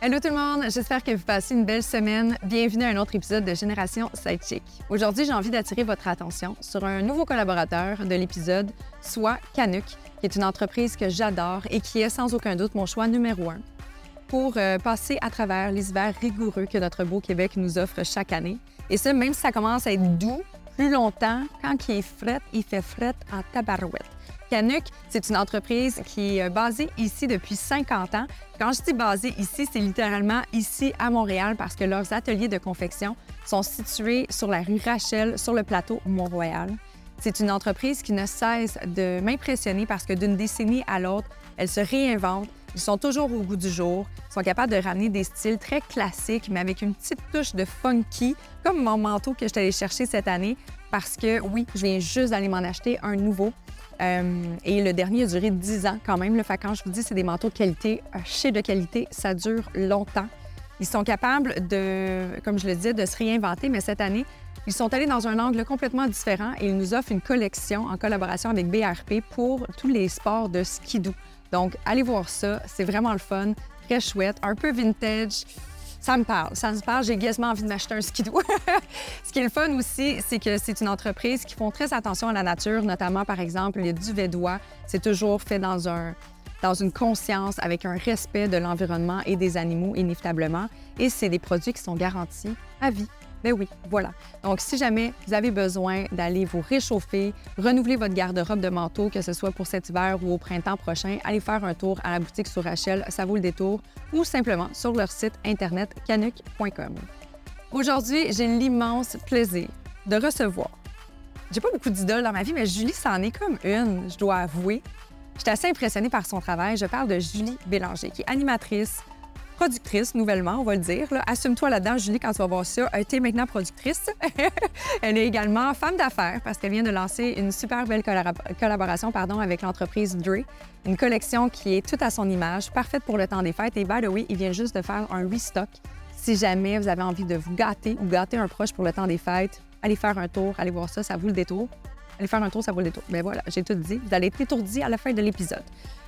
Hello tout le monde, j'espère que vous passez une belle semaine. Bienvenue à un autre épisode de Génération Sidechick. Aujourd'hui, j'ai envie d'attirer votre attention sur un nouveau collaborateur de l'épisode, soit Canuck, qui est une entreprise que j'adore et qui est sans aucun doute mon choix numéro un pour euh, passer à travers les hivers rigoureux que notre beau Québec nous offre chaque année. Et ça, même si ça commence à être doux plus longtemps, quand il est fret, il fait fret en tabarouette. Canuck, c'est une entreprise qui est basée ici depuis 50 ans. Quand je dis basée ici, c'est littéralement ici à Montréal parce que leurs ateliers de confection sont situés sur la rue Rachel, sur le plateau Mont-Royal. C'est une entreprise qui ne cesse de m'impressionner parce que d'une décennie à l'autre, elle se réinvente. Ils sont toujours au goût du jour. Ils sont capables de ramener des styles très classiques, mais avec une petite touche de funky, comme mon manteau que je suis allée chercher cette année, parce que oui, je viens juste d'aller m'en acheter un nouveau. Euh, et le dernier a duré 10 ans quand même. Le fait quand je vous dis c'est des manteaux de qualité, chez de qualité, ça dure longtemps. Ils sont capables de, comme je le disais, de se réinventer, mais cette année, ils sont allés dans un angle complètement différent et ils nous offrent une collection en collaboration avec BRP pour tous les sports de skidoo. Donc, allez voir ça, c'est vraiment le fun, très chouette, un peu vintage. Ça me parle, ça me parle. J'ai quasiment envie de m'acheter un skidoo. Ce qui est le fun aussi, c'est que c'est une entreprise qui font très attention à la nature, notamment, par exemple, les duvets d'oie. C'est toujours fait dans, un, dans une conscience, avec un respect de l'environnement et des animaux, inévitablement. Et c'est des produits qui sont garantis à vie. Ben oui, voilà. Donc, si jamais vous avez besoin d'aller vous réchauffer, renouveler votre garde-robe de manteau, que ce soit pour cet hiver ou au printemps prochain, allez faire un tour à la boutique sur Rachel, ça vaut le détour, ou simplement sur leur site internet canuck.com. Aujourd'hui, j'ai l'immense plaisir de recevoir. J'ai pas beaucoup d'idoles dans ma vie, mais Julie, c'en est comme une, je dois avouer. J'étais assez impressionnée par son travail. Je parle de Julie Bélanger, qui est animatrice, productrice nouvellement, on va le dire. Assume-toi là-dedans, Julie, quand tu vas voir ça. Elle était maintenant productrice. elle est également femme d'affaires parce qu'elle vient de lancer une super belle collaboration pardon, avec l'entreprise Dre. Une collection qui est toute à son image, parfaite pour le temps des fêtes. Et by the way, il vient juste de faire un restock. Si jamais vous avez envie de vous gâter ou gâter un proche pour le temps des fêtes, allez faire un tour, allez voir ça, ça vaut le détour. Allez faire un tour, ça vaut le détour. Mais ben voilà, j'ai tout dit. Vous allez être étourdi à la fin de l'épisode.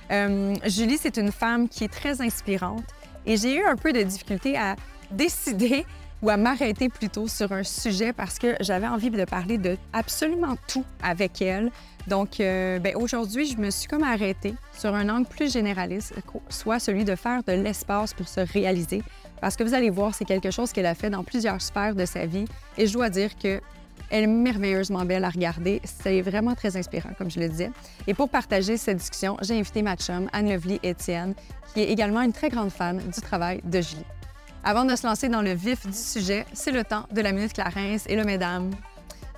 Euh, Julie, c'est une femme qui est très inspirante et j'ai eu un peu de difficulté à décider ou à m'arrêter plutôt sur un sujet parce que j'avais envie de parler de absolument tout avec elle. Donc, euh, ben, aujourd'hui, je me suis comme arrêtée sur un angle plus généraliste, soit celui de faire de l'espace pour se réaliser. Parce que vous allez voir, c'est quelque chose qu'elle a fait dans plusieurs sphères de sa vie. Et je dois dire que elle est merveilleusement belle à regarder. C'est vraiment très inspirant, comme je le disais. Et pour partager cette discussion, j'ai invité ma chum, Anne-Lovely Étienne, qui est également une très grande fan du travail de Julie. Avant de se lancer dans le vif du sujet, c'est le temps de la Minute Clarence. Et là, mesdames,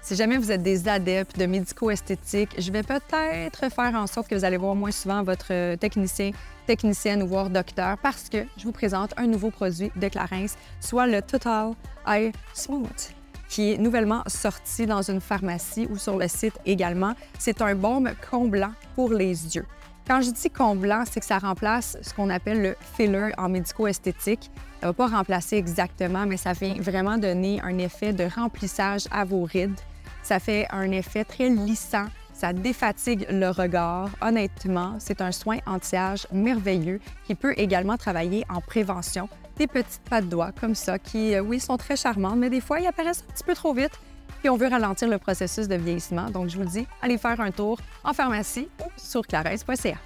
si jamais vous êtes des adeptes de médico-esthétique, je vais peut-être faire en sorte que vous allez voir moins souvent votre technicien, technicienne ou voir docteur parce que je vous présente un nouveau produit de Clarence, soit le Total Eye Smooth qui est nouvellement sorti dans une pharmacie ou sur le site également. C'est un baume comblant pour les yeux. Quand je dis comblant, c'est que ça remplace ce qu'on appelle le filler en médico-esthétique. Ça ne va pas remplacer exactement, mais ça vient vraiment donner un effet de remplissage à vos rides. Ça fait un effet très lissant, ça défatigue le regard. Honnêtement, c'est un soin anti-âge merveilleux qui peut également travailler en prévention des petites pattes de doigts comme ça qui, euh, oui, sont très charmantes, mais des fois, ils apparaissent un petit peu trop vite. Puis on veut ralentir le processus de vieillissement. Donc, je vous le dis, allez faire un tour en pharmacie ou sur clarence.ca.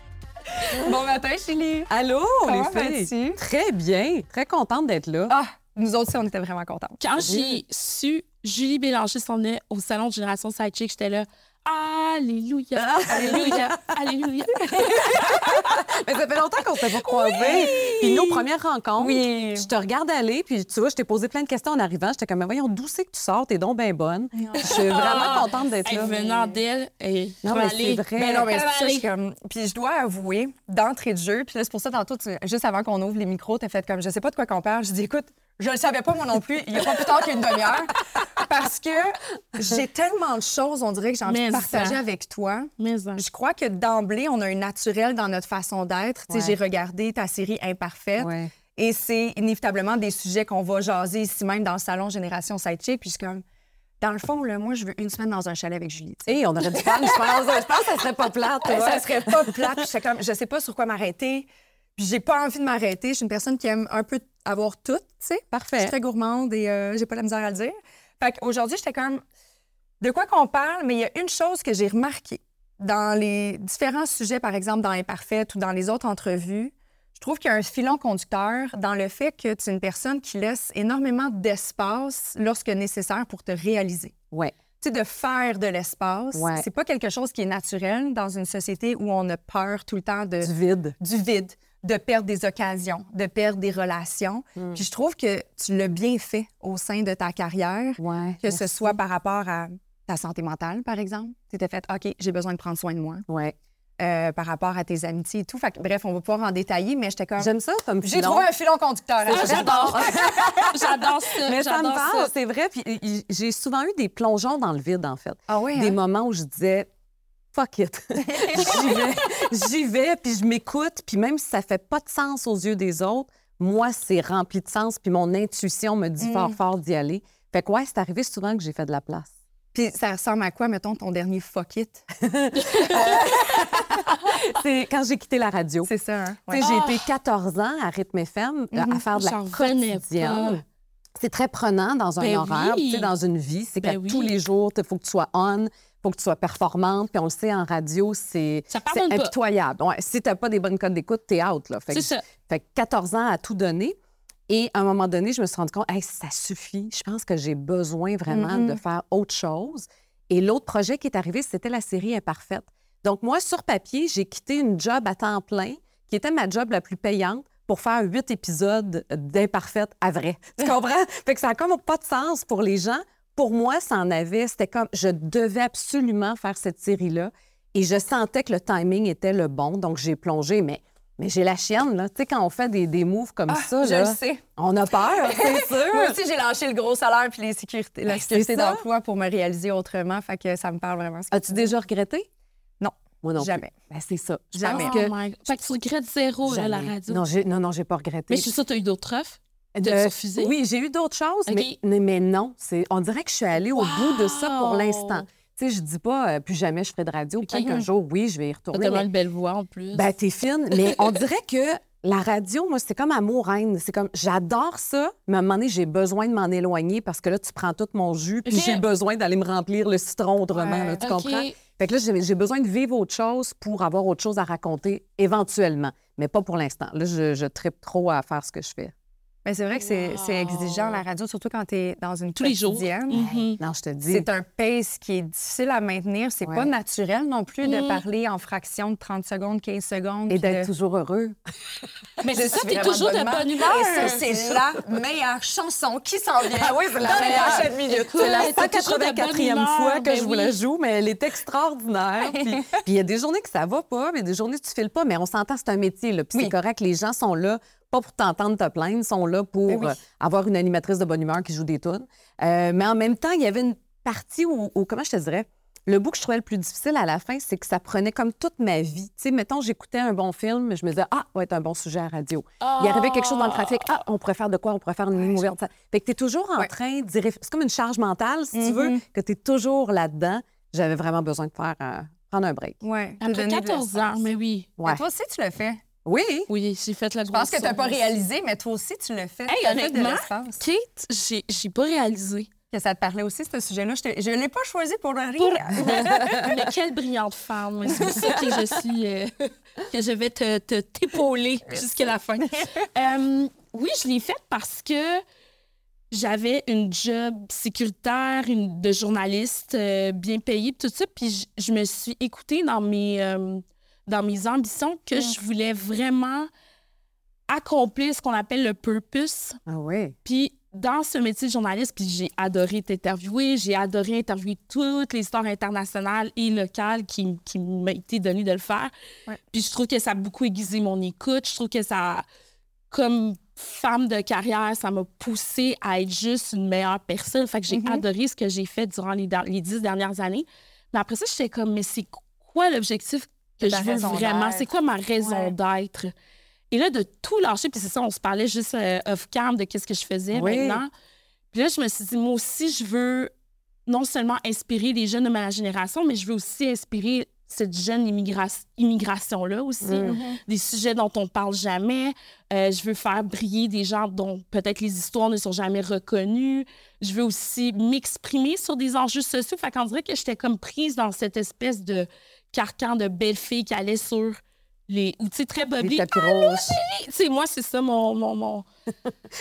bon matin, Julie. Allô, les filles? Très bien. Très contente d'être là. Ah, nous autres aussi, on était vraiment contentes. Quand j'ai su Julie Bélanger s'en est au salon de Génération Sidechick, j'étais là, Alléluia, ah. Alléluia, Alléluia. Mais ça fait longtemps qu'on s'est pas croisés. Puis nos premières rencontres, oui. je te regarde aller, puis tu vois, je t'ai posé plein de questions en arrivant. J'étais comme, voyons, d'où c'est que tu sors? T'es donc bien bonne. Je suis vraiment contente d'être là. Venant d'elle, et non, mais c'est vrai. Mais non, mais c'est ça, comme... Puis je dois avouer, d'entrée de jeu, puis c'est pour ça, tantôt, juste avant qu'on ouvre les micros, t'as fait comme, je sais pas de quoi qu'on parle. Je dis, écoute, Je le savais pas moi non plus, il n'y a pas plus tard qu'une demi-heure. Parce que j'ai tellement de choses, on dirait que j'ai envie Mais de partager ça. avec toi. Mais hein. Je crois que d'emblée, on a un naturel dans notre façon d'être. Ouais. J'ai regardé ta série Imparfaite. Ouais. Et c'est inévitablement des sujets qu'on va jaser ici même dans le salon Génération Sidechick. Puis je suis comme, dans le fond, là, moi, je veux une semaine dans un chalet avec Julie. Et on aurait dû faire, je pense. Je pense que ça serait pas plate. Ça serait pas plate. J'étais comme, je sais pas sur quoi m'arrêter. Puis j'ai pas envie de m'arrêter. Je suis une personne qui aime un peu avoir tout, tu sais. Je suis Parfait. très gourmande et euh, j'ai pas la misère à le dire. Fait qu'aujourd'hui, j'étais comme, de quoi qu'on parle, mais il y a une chose que j'ai remarquée dans les différents sujets, par exemple dans Imparfaite ou dans les autres entrevues. Je trouve qu'il y a un filon conducteur dans le fait que tu es une personne qui laisse énormément d'espace lorsque nécessaire pour te réaliser. Ouais. Tu sais, de faire de l'espace, Ouais. c'est pas quelque chose qui est naturel dans une société où on a peur tout le temps de, Du vide. du vide, de perdre des occasions, de perdre des relations. Mm. Puis je trouve que tu l'as bien fait au sein de ta carrière, Ouais. que ce soit par rapport à ta santé mentale, par exemple. Tu t'es fait, OK, j'ai besoin de prendre soin de moi, Ouais. euh, par rapport à tes amitiés et tout. Fait que, bref, on va pouvoir en détailler, mais j'étais comme. J'aime ça comme J'ai trouvé un filon conducteur. hein. J'adore. j'adore ça. Mais ça me parle, c'est vrai. Puis j'ai souvent eu des plongeons dans le vide, en fait. Ah oui, Des hein? moments où je disais, fuck it. j'y vais, j'y vais, puis je m'écoute. Puis même si ça fait pas de sens aux yeux des autres, moi, c'est rempli de sens. Puis mon intuition me dit fort, Mm. fort d'y aller. Fait que ouais, c'est arrivé souvent que j'ai fait de la place. Puis ça ressemble à quoi, mettons, ton dernier fuck it? C'est quand j'ai quitté la radio. C'est ça, hein? Tu sais, Ouais. J'ai été 14 ans à Rythme FM euh, à Mhm. faire de la J'en quotidienne. C'est très prenant dans un Ben horaire, oui. tu sais, dans une vie. C'est Ben qu'à oui. tous les jours, il faut que tu sois on, faut que tu sois performante. Puis on le sait, en radio, c'est impitoyable. Ouais, si tu n'as pas des bonnes codes d'écoute, tu es out. Là. Fait, que, ça. fait que 14 ans à tout donner. Et à un moment donné, je me suis rendu compte, hey, ça suffit. Je pense que j'ai besoin vraiment Mhm. de faire autre chose. Et l'autre projet qui est arrivé, c'était la série Imparfaite. Donc, moi, sur papier, j'ai quitté une job à temps plein, qui était ma job la plus payante, pour faire huit épisodes d'Imparfaite à vrai. Tu comprends? fait que ça n'a comme pas de sens pour les gens. Pour moi, ça en avait. C'était comme, je devais absolument faire cette série-là. Et je sentais que le timing était le bon. Donc, j'ai plongé. Mais, mais j'ai la chienne, là. Tu sais, quand on fait des, des moves comme ça, Ah, je là, le sais. on a peur, c'est sûr. Moi aussi, j'ai lâché le gros salaire puis les sécurités, la Ben, sécurité ça. d'emploi pour me réaliser autrement. Fait que ça me parle vraiment. que As-tu déjà regretté? Non. Moi non plus. Jamais. Ben, c'est ça. Je Jamais. pense Oh que... my God. Fait que tu regrettes zéro, là, la Jamais. radio. Non, j'ai, non, non, j'ai pas regretté. Mais je suis sûre que tu as eu d'autres offres? Euh? Oui, j'ai eu d'autres choses, mais, non. On dirait que je suis allée au bout de ça pour l'instant. Tu sais, je dis pas euh, plus jamais je ferai de radio. Peut-être OK. qu'un jour, oui, je vais y T'as retourner. tellement mais- une belle voix en plus. Ben, t'es fine, mais on dirait que la radio, moi, c'est comme amour-haine. C'est comme, j'adore ça, mais à un moment donné, j'ai besoin de m'en éloigner parce que là, tu prends tout mon jus, puis j'ai besoin d'aller me remplir le citron autrement, Ouais. là, tu comprends? Fait que là, j'ai j'ai besoin de vivre autre chose pour avoir autre chose à raconter éventuellement, mais pas pour l'instant. Là, je, je tripe trop à faire ce que je fais. Mais c'est vrai que c'est Wow. exigeant, la radio, surtout quand tu es dans une Tous les jours. quotidienne. Mhm. Non, je te dis. C'est un pace qui est difficile à maintenir. C'est Ouais. pas naturel non plus de Mm. parler en fractions de 30 secondes, 15 secondes. Et d'être de- toujours heureux. Mais c'est ça, t'es toujours de bonne humeur. Et ça, c'est la meilleure chanson qui s'en vient. Ah oui, c'est la dans les meilleure. Écoute, C'est la t'es toujours de bonne 184e humeur, fois que ben je vous oui. la joue, mais elle est extraordinaire. Puis il y a des journées que ça va pas, mais des journées que tu files pas, mais on s'entend, c'est un métier. Là, puis Oui. c'est correct, les gens sont là, pas pour t'entendre te plaindre, sont là pour Ben oui. euh, avoir une animatrice de bonne humeur qui joue des tunes. Euh, mais en même temps, il y avait une partie où, où, comment je te dirais, le bout que je trouvais le plus difficile à la fin, c'est que ça prenait comme toute ma vie. Tu sais, mettons, j'écoutais un bon film, je me disais, ah, va être un bon sujet à la radio. Il arrivait quelque chose dans le trafic. Ah, on pourrait faire de quoi? On pourrait faire une ligne ouverte. Fait que tu es toujours en Ouais. train d'y réfléchir. C'est comme une charge mentale, si tu veux, Mhm. que tu es toujours là-dedans. J'avais vraiment besoin de faire euh, prendre un break. Ouais, te Après donner de 14 ans, l'espace. mais oui. Ouais. Toi aussi, tu le fais. Oui. Oui, j'ai fait la Je pense que tu n'as pas réalisé, mais toi aussi, tu le fais. Hey, T'as fait de honnêtement. Kate, j'ai pas réalisé. Que ça te parlait aussi, ce sujet-là. Je ne l'ai pas choisi pour rien. Mais quelle brillante femme. C'est pour ça que je suis. euh, que je vais te t'épauler jusqu'à la fin. Euh, oui, je l'ai faite parce que j'avais une job sécuritaire, une, de journaliste euh, bien payée, tout ça. Puis je, je me suis écoutée dans mes, dans mes ambitions que je voulais vraiment accomplir ce qu'on appelle le purpose. Ah oui. Puis dans ce métier de journaliste, puis j'ai adoré t'interviewer, j'ai adoré interviewer toutes les histoires internationales et locales qui, qui m'ont été données de le faire. Ouais. Puis je trouve que ça a beaucoup aiguisé mon écoute. Je trouve que ça comme femme de carrière, ça m'a poussée à être juste une meilleure personne. Fait que j'ai Mhm. adoré ce que j'ai fait durant les, les dix dernières années. Mais après ça, j'étais comme, mais c'est quoi l'objectif que je veux vraiment? C'est quoi ma raison Ouais. d'être? Et là, de tout lâcher, puis c'est ça, on se parlait juste euh, off-cam de qu'est-ce que je faisais Oui. maintenant. Puis là, je me suis dit, moi aussi, je veux non seulement inspirer les jeunes de ma génération, mais je veux aussi inspirer cette jeune immigra- immigration-là aussi. Mm. Des sujets dont on parle jamais. Euh, je veux faire briller des gens dont peut-être les histoires ne sont jamais reconnues. Je veux aussi m'exprimer sur des enjeux sociaux. Fait qu'on dirait que j'étais comme prise dans cette espèce de carcan de belle fille qui allait sur les... ou tu sais, très Les bubbly. Tu sais, moi, c'est ça mon, mon, mon,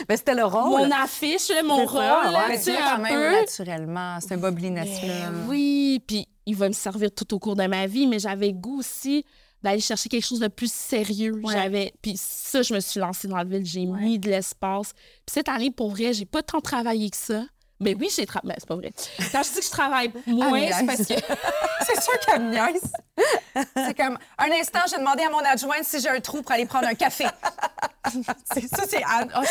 Mais c'était le rôle. mon affiche, mon rôle. ça, là, ouais. tu sais, C'est quand un même peu. naturellement. C'est un bobli Mais naturel. oui, puis il va me servir tout au cours de ma vie, mais j'avais goût aussi d'aller chercher quelque chose de plus sérieux. Ouais. J'avais puis ça je me suis lancée dans le vide, j'ai Ouais. mis de l'espace. Puis cette année pour vrai, j'ai pas tant travaillé que ça. Mais oui, j'ai travaillé, c'est pas vrai. Quand je dis que je travaille moins, mais c'est parce que C'est sûr qu'elle me niaise. C'est comme, un instant, j'ai demandé à mon adjointe si j'ai un trou pour aller prendre un café. c'est ça, c'est Anne. Oh,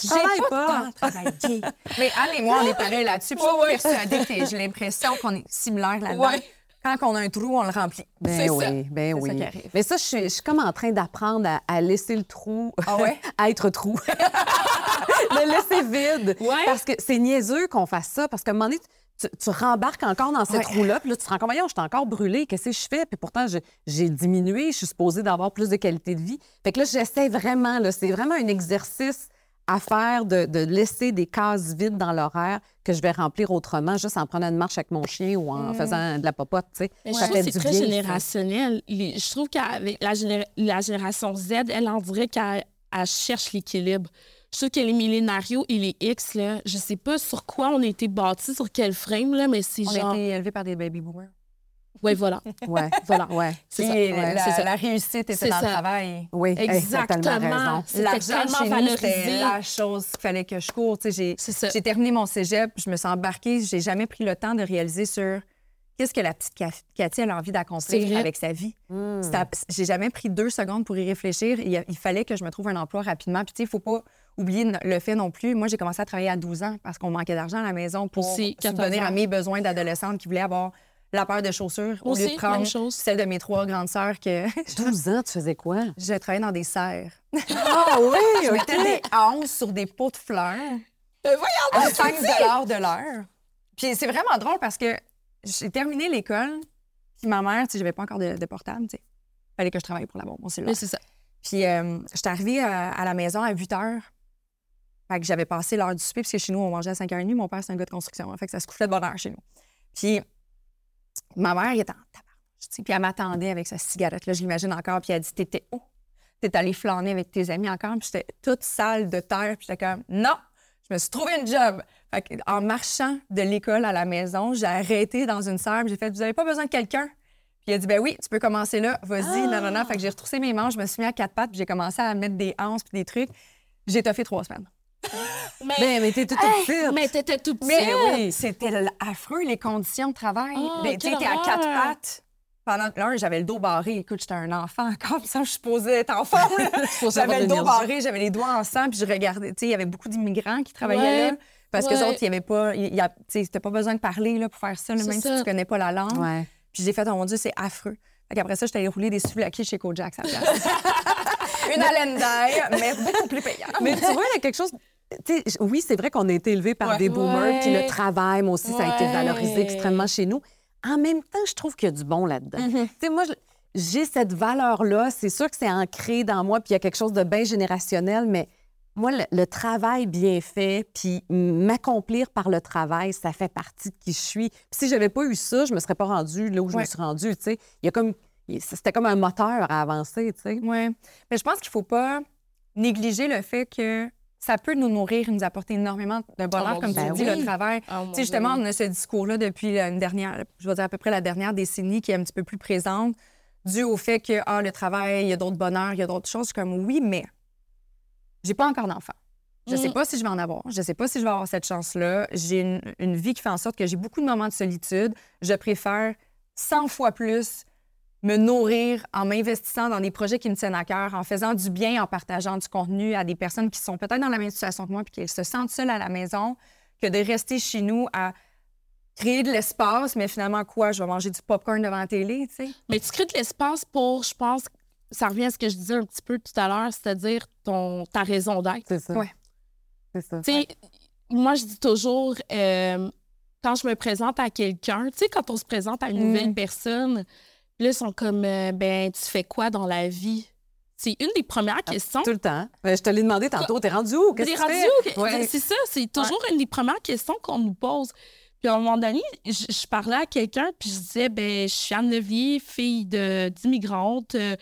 j'ai travaille pas, pas. de temps à travailler. Mais Anne et moi, on est pareil là-dessus. Je suis persuadée que j'ai l'impression qu'on est similaires là-dedans. Ouais. Quand on a un trou, on le remplit. Ben oui, ça. ben ça oui. qui arrive. Mais ça, je suis, je suis comme en train d'apprendre à, à laisser le trou, Ah ouais? à être trou. le laisser vide. Ouais. Parce que c'est niaiseux qu'on fasse ça, parce qu'à un moment donné, tu, tu rembarques encore dans cette Ouais. roue-là, puis là, tu te rends compte, voyons, je suis encore brûlée, qu'est-ce que je fais? Puis pourtant, j'ai diminué, je suis supposée d'avoir plus de qualité de vie. Fait que là, j'essaie vraiment, là, c'est vraiment un exercice à faire de, de laisser des cases vides dans l'horaire que je vais remplir autrement, juste en prenant une marche avec mon chien ou en faisant de la popote, tu sais. Mais je trouve que c'est très bien, générationnel. Les- je trouve qu'avec la, géné- la génération Z, elle, on dirait qu'elle elle cherche l'équilibre. Je trouve que les millénarios et les X, là, je sais pas sur quoi on a été bâtis, sur quel frame, là, mais c'est On genre... a été élevés par des baby Ouais, voilà. Ouais, Voilà. ouais. C'est ça. la, c'est ça. la réussite était dans le travail. Oui, Exactement. L'argent chez nous, c'était la chose qu'il fallait que je cours. J'ai terminé mon cégep, je me suis embarquée, j'ai jamais pris le temps de réaliser sur qu'est-ce que la petite Ca- Cathy elle a envie d'accomplir avec sa vie. C'était- J'ai jamais pris deux secondes pour y réfléchir. Il, fallait que je me trouve un emploi rapidement. Puis tu sais, il faut pas oublier le fait non plus. Moi, j'ai commencé à travailler à 12 ans parce qu'on manquait d'argent à la maison pour Aussi, 14 subvenir à mes besoins d'adolescente qui voulait avoir la paire de chaussures au lieu de prendre chose. celle de mes trois grandes sœurs que 12 ans, tu faisais quoi? je travaillais dans des serres. Ah oui, Je mettais des sur des pots de fleurs Euh, à 5 de l'heure. Puis c'est vraiment drôle parce que j'ai terminé l'école, puis ma mère, tu sais, j'avais pas encore de, de portable, tu sais. Fallait que je travaille pour Mais cellulaire. c'est ça. Puis euh, j'étais arrivée à, à la maison à 8 heures. Fait que j'avais passé l'heure du souper, parce que chez nous, on mangeait à 5h30. Mon père, c'est un gars de construction. hein, fait que ça se couchait de bonne heure chez nous. Puis ma mère, elle était en tabarnouche, sais, Puis elle m'attendait avec sa cigarette. Là, je l'imagine encore. Puis elle dit T'étais où? T'es allée flâner avec tes amis encore. Puis j'étais toute sale de terre. Puis j'étais comme Non Je me suis trouvé une job. Fait en marchant de l'école à la maison, j'ai arrêté dans une serre. J'ai fait Vous avez pas besoin de quelqu'un puis il a dit, ben oui, tu peux commencer là, vas-y, non, non, non. Fait que j'ai retroussé mes manches, je me suis mis à quatre pattes, puis j'ai commencé à mettre des hanches puis des trucs. J'ai toffé trois semaines. Mais, Ben, mais t'es toute Hey, petite. mais t'étais tout petit. Mais oui. c'était affreux, les conditions de travail. Oh, Ben, tu t'es à quatre pattes. Pendant l'heure, j'avais le dos barré. Écoute, j'étais un enfant encore, puis ça, je suis supposée être en forme. j'avais le dos barré, j'avais les doigts en sang, puis je regardais. Tu sais, il y avait beaucoup d'immigrants qui travaillaient Ouais, là. Parce que ouais. autres, il y avait pas. Y a, sais, t'as pas besoin de parler là, pour faire ça, là, même ça. si tu connais pas la langue. Ouais. Puis j'ai fait, oh mon Dieu, c'est affreux. Fait qu'après ça, j'étais allée rouler des souvlaki chez Kojak à la place. Une haleine mais beaucoup plus payante. Mais tu vois, il y a quelque chose. Oui, c'est vrai qu'on a été élevé par Ouais. des boomers, puis le travail, moi aussi, ça a été valorisé extrêmement chez nous. En même temps, je trouve qu'il y a du bon là-dedans. Mm-hmm. Moi, j'ai cette valeur-là. C'est sûr que c'est ancré dans moi, puis il y a quelque chose de bien générationnel, mais moi, le, le travail bien fait, puis m'accomplir par le travail, ça fait partie de qui je suis. Puis si j'avais pas eu ça, je me serais pas rendue là où je me suis rendue. Tu sais, il y a comme, c'était comme un moteur à avancer. Tu sais. Oui. Mais je pense qu'il faut pas négliger le fait que ça peut nous nourrir, nous apporter énormément de bonheur, mon comme tu Ben dis, oui. le travail. Oh, mon Tu sais, justement, Dieu. on a ce discours-là depuis une dernière, je vais dire à peu près la dernière décennie qui est un petit peu plus présente, dû au fait que, ah, le travail, il y a d'autres bonheurs, il y a d'autres choses. Je suis comme, oui, mais j'ai pas encore d'enfant. Je sais Mm. pas si je vais en avoir. Je sais pas si je vais avoir cette chance-là. J'ai une, une vie qui fait en sorte que j'ai beaucoup de moments de solitude. Je préfère 100 fois plus me nourrir en m'investissant dans des projets qui me tiennent à cœur, en faisant du bien, en partageant du contenu à des personnes qui sont peut-être dans la même situation que moi puis qui se sentent seules à la maison, que de rester chez nous à créer de l'espace, mais finalement, quoi? Je vais manger du popcorn devant la télé, tu sais? Mais tu crées de l'espace pour, je pense, ça revient à ce que je disais un petit peu tout à l'heure, c'est-à-dire ton, ta raison d'être. C'est ça. Ouais. C'est ça. Tu sais, moi, je dis toujours, euh, quand je me présente à quelqu'un, tu sais, quand on se présente à une nouvelle Mm. personne, là, ils sont comme, euh, ben, tu fais quoi dans la vie? C'est une des premières questions. Tout le temps. Ben, je te l'ai demandé tantôt. T'es rendu où? Qu'est-ce que tu Ouais. c'est ça, c'est toujours une des premières questions qu'on nous pose. Puis à un moment donné, je, je parlais à quelqu'un, puis je disais, ben, je suis Anne Levier, fille d'immigrante, euh,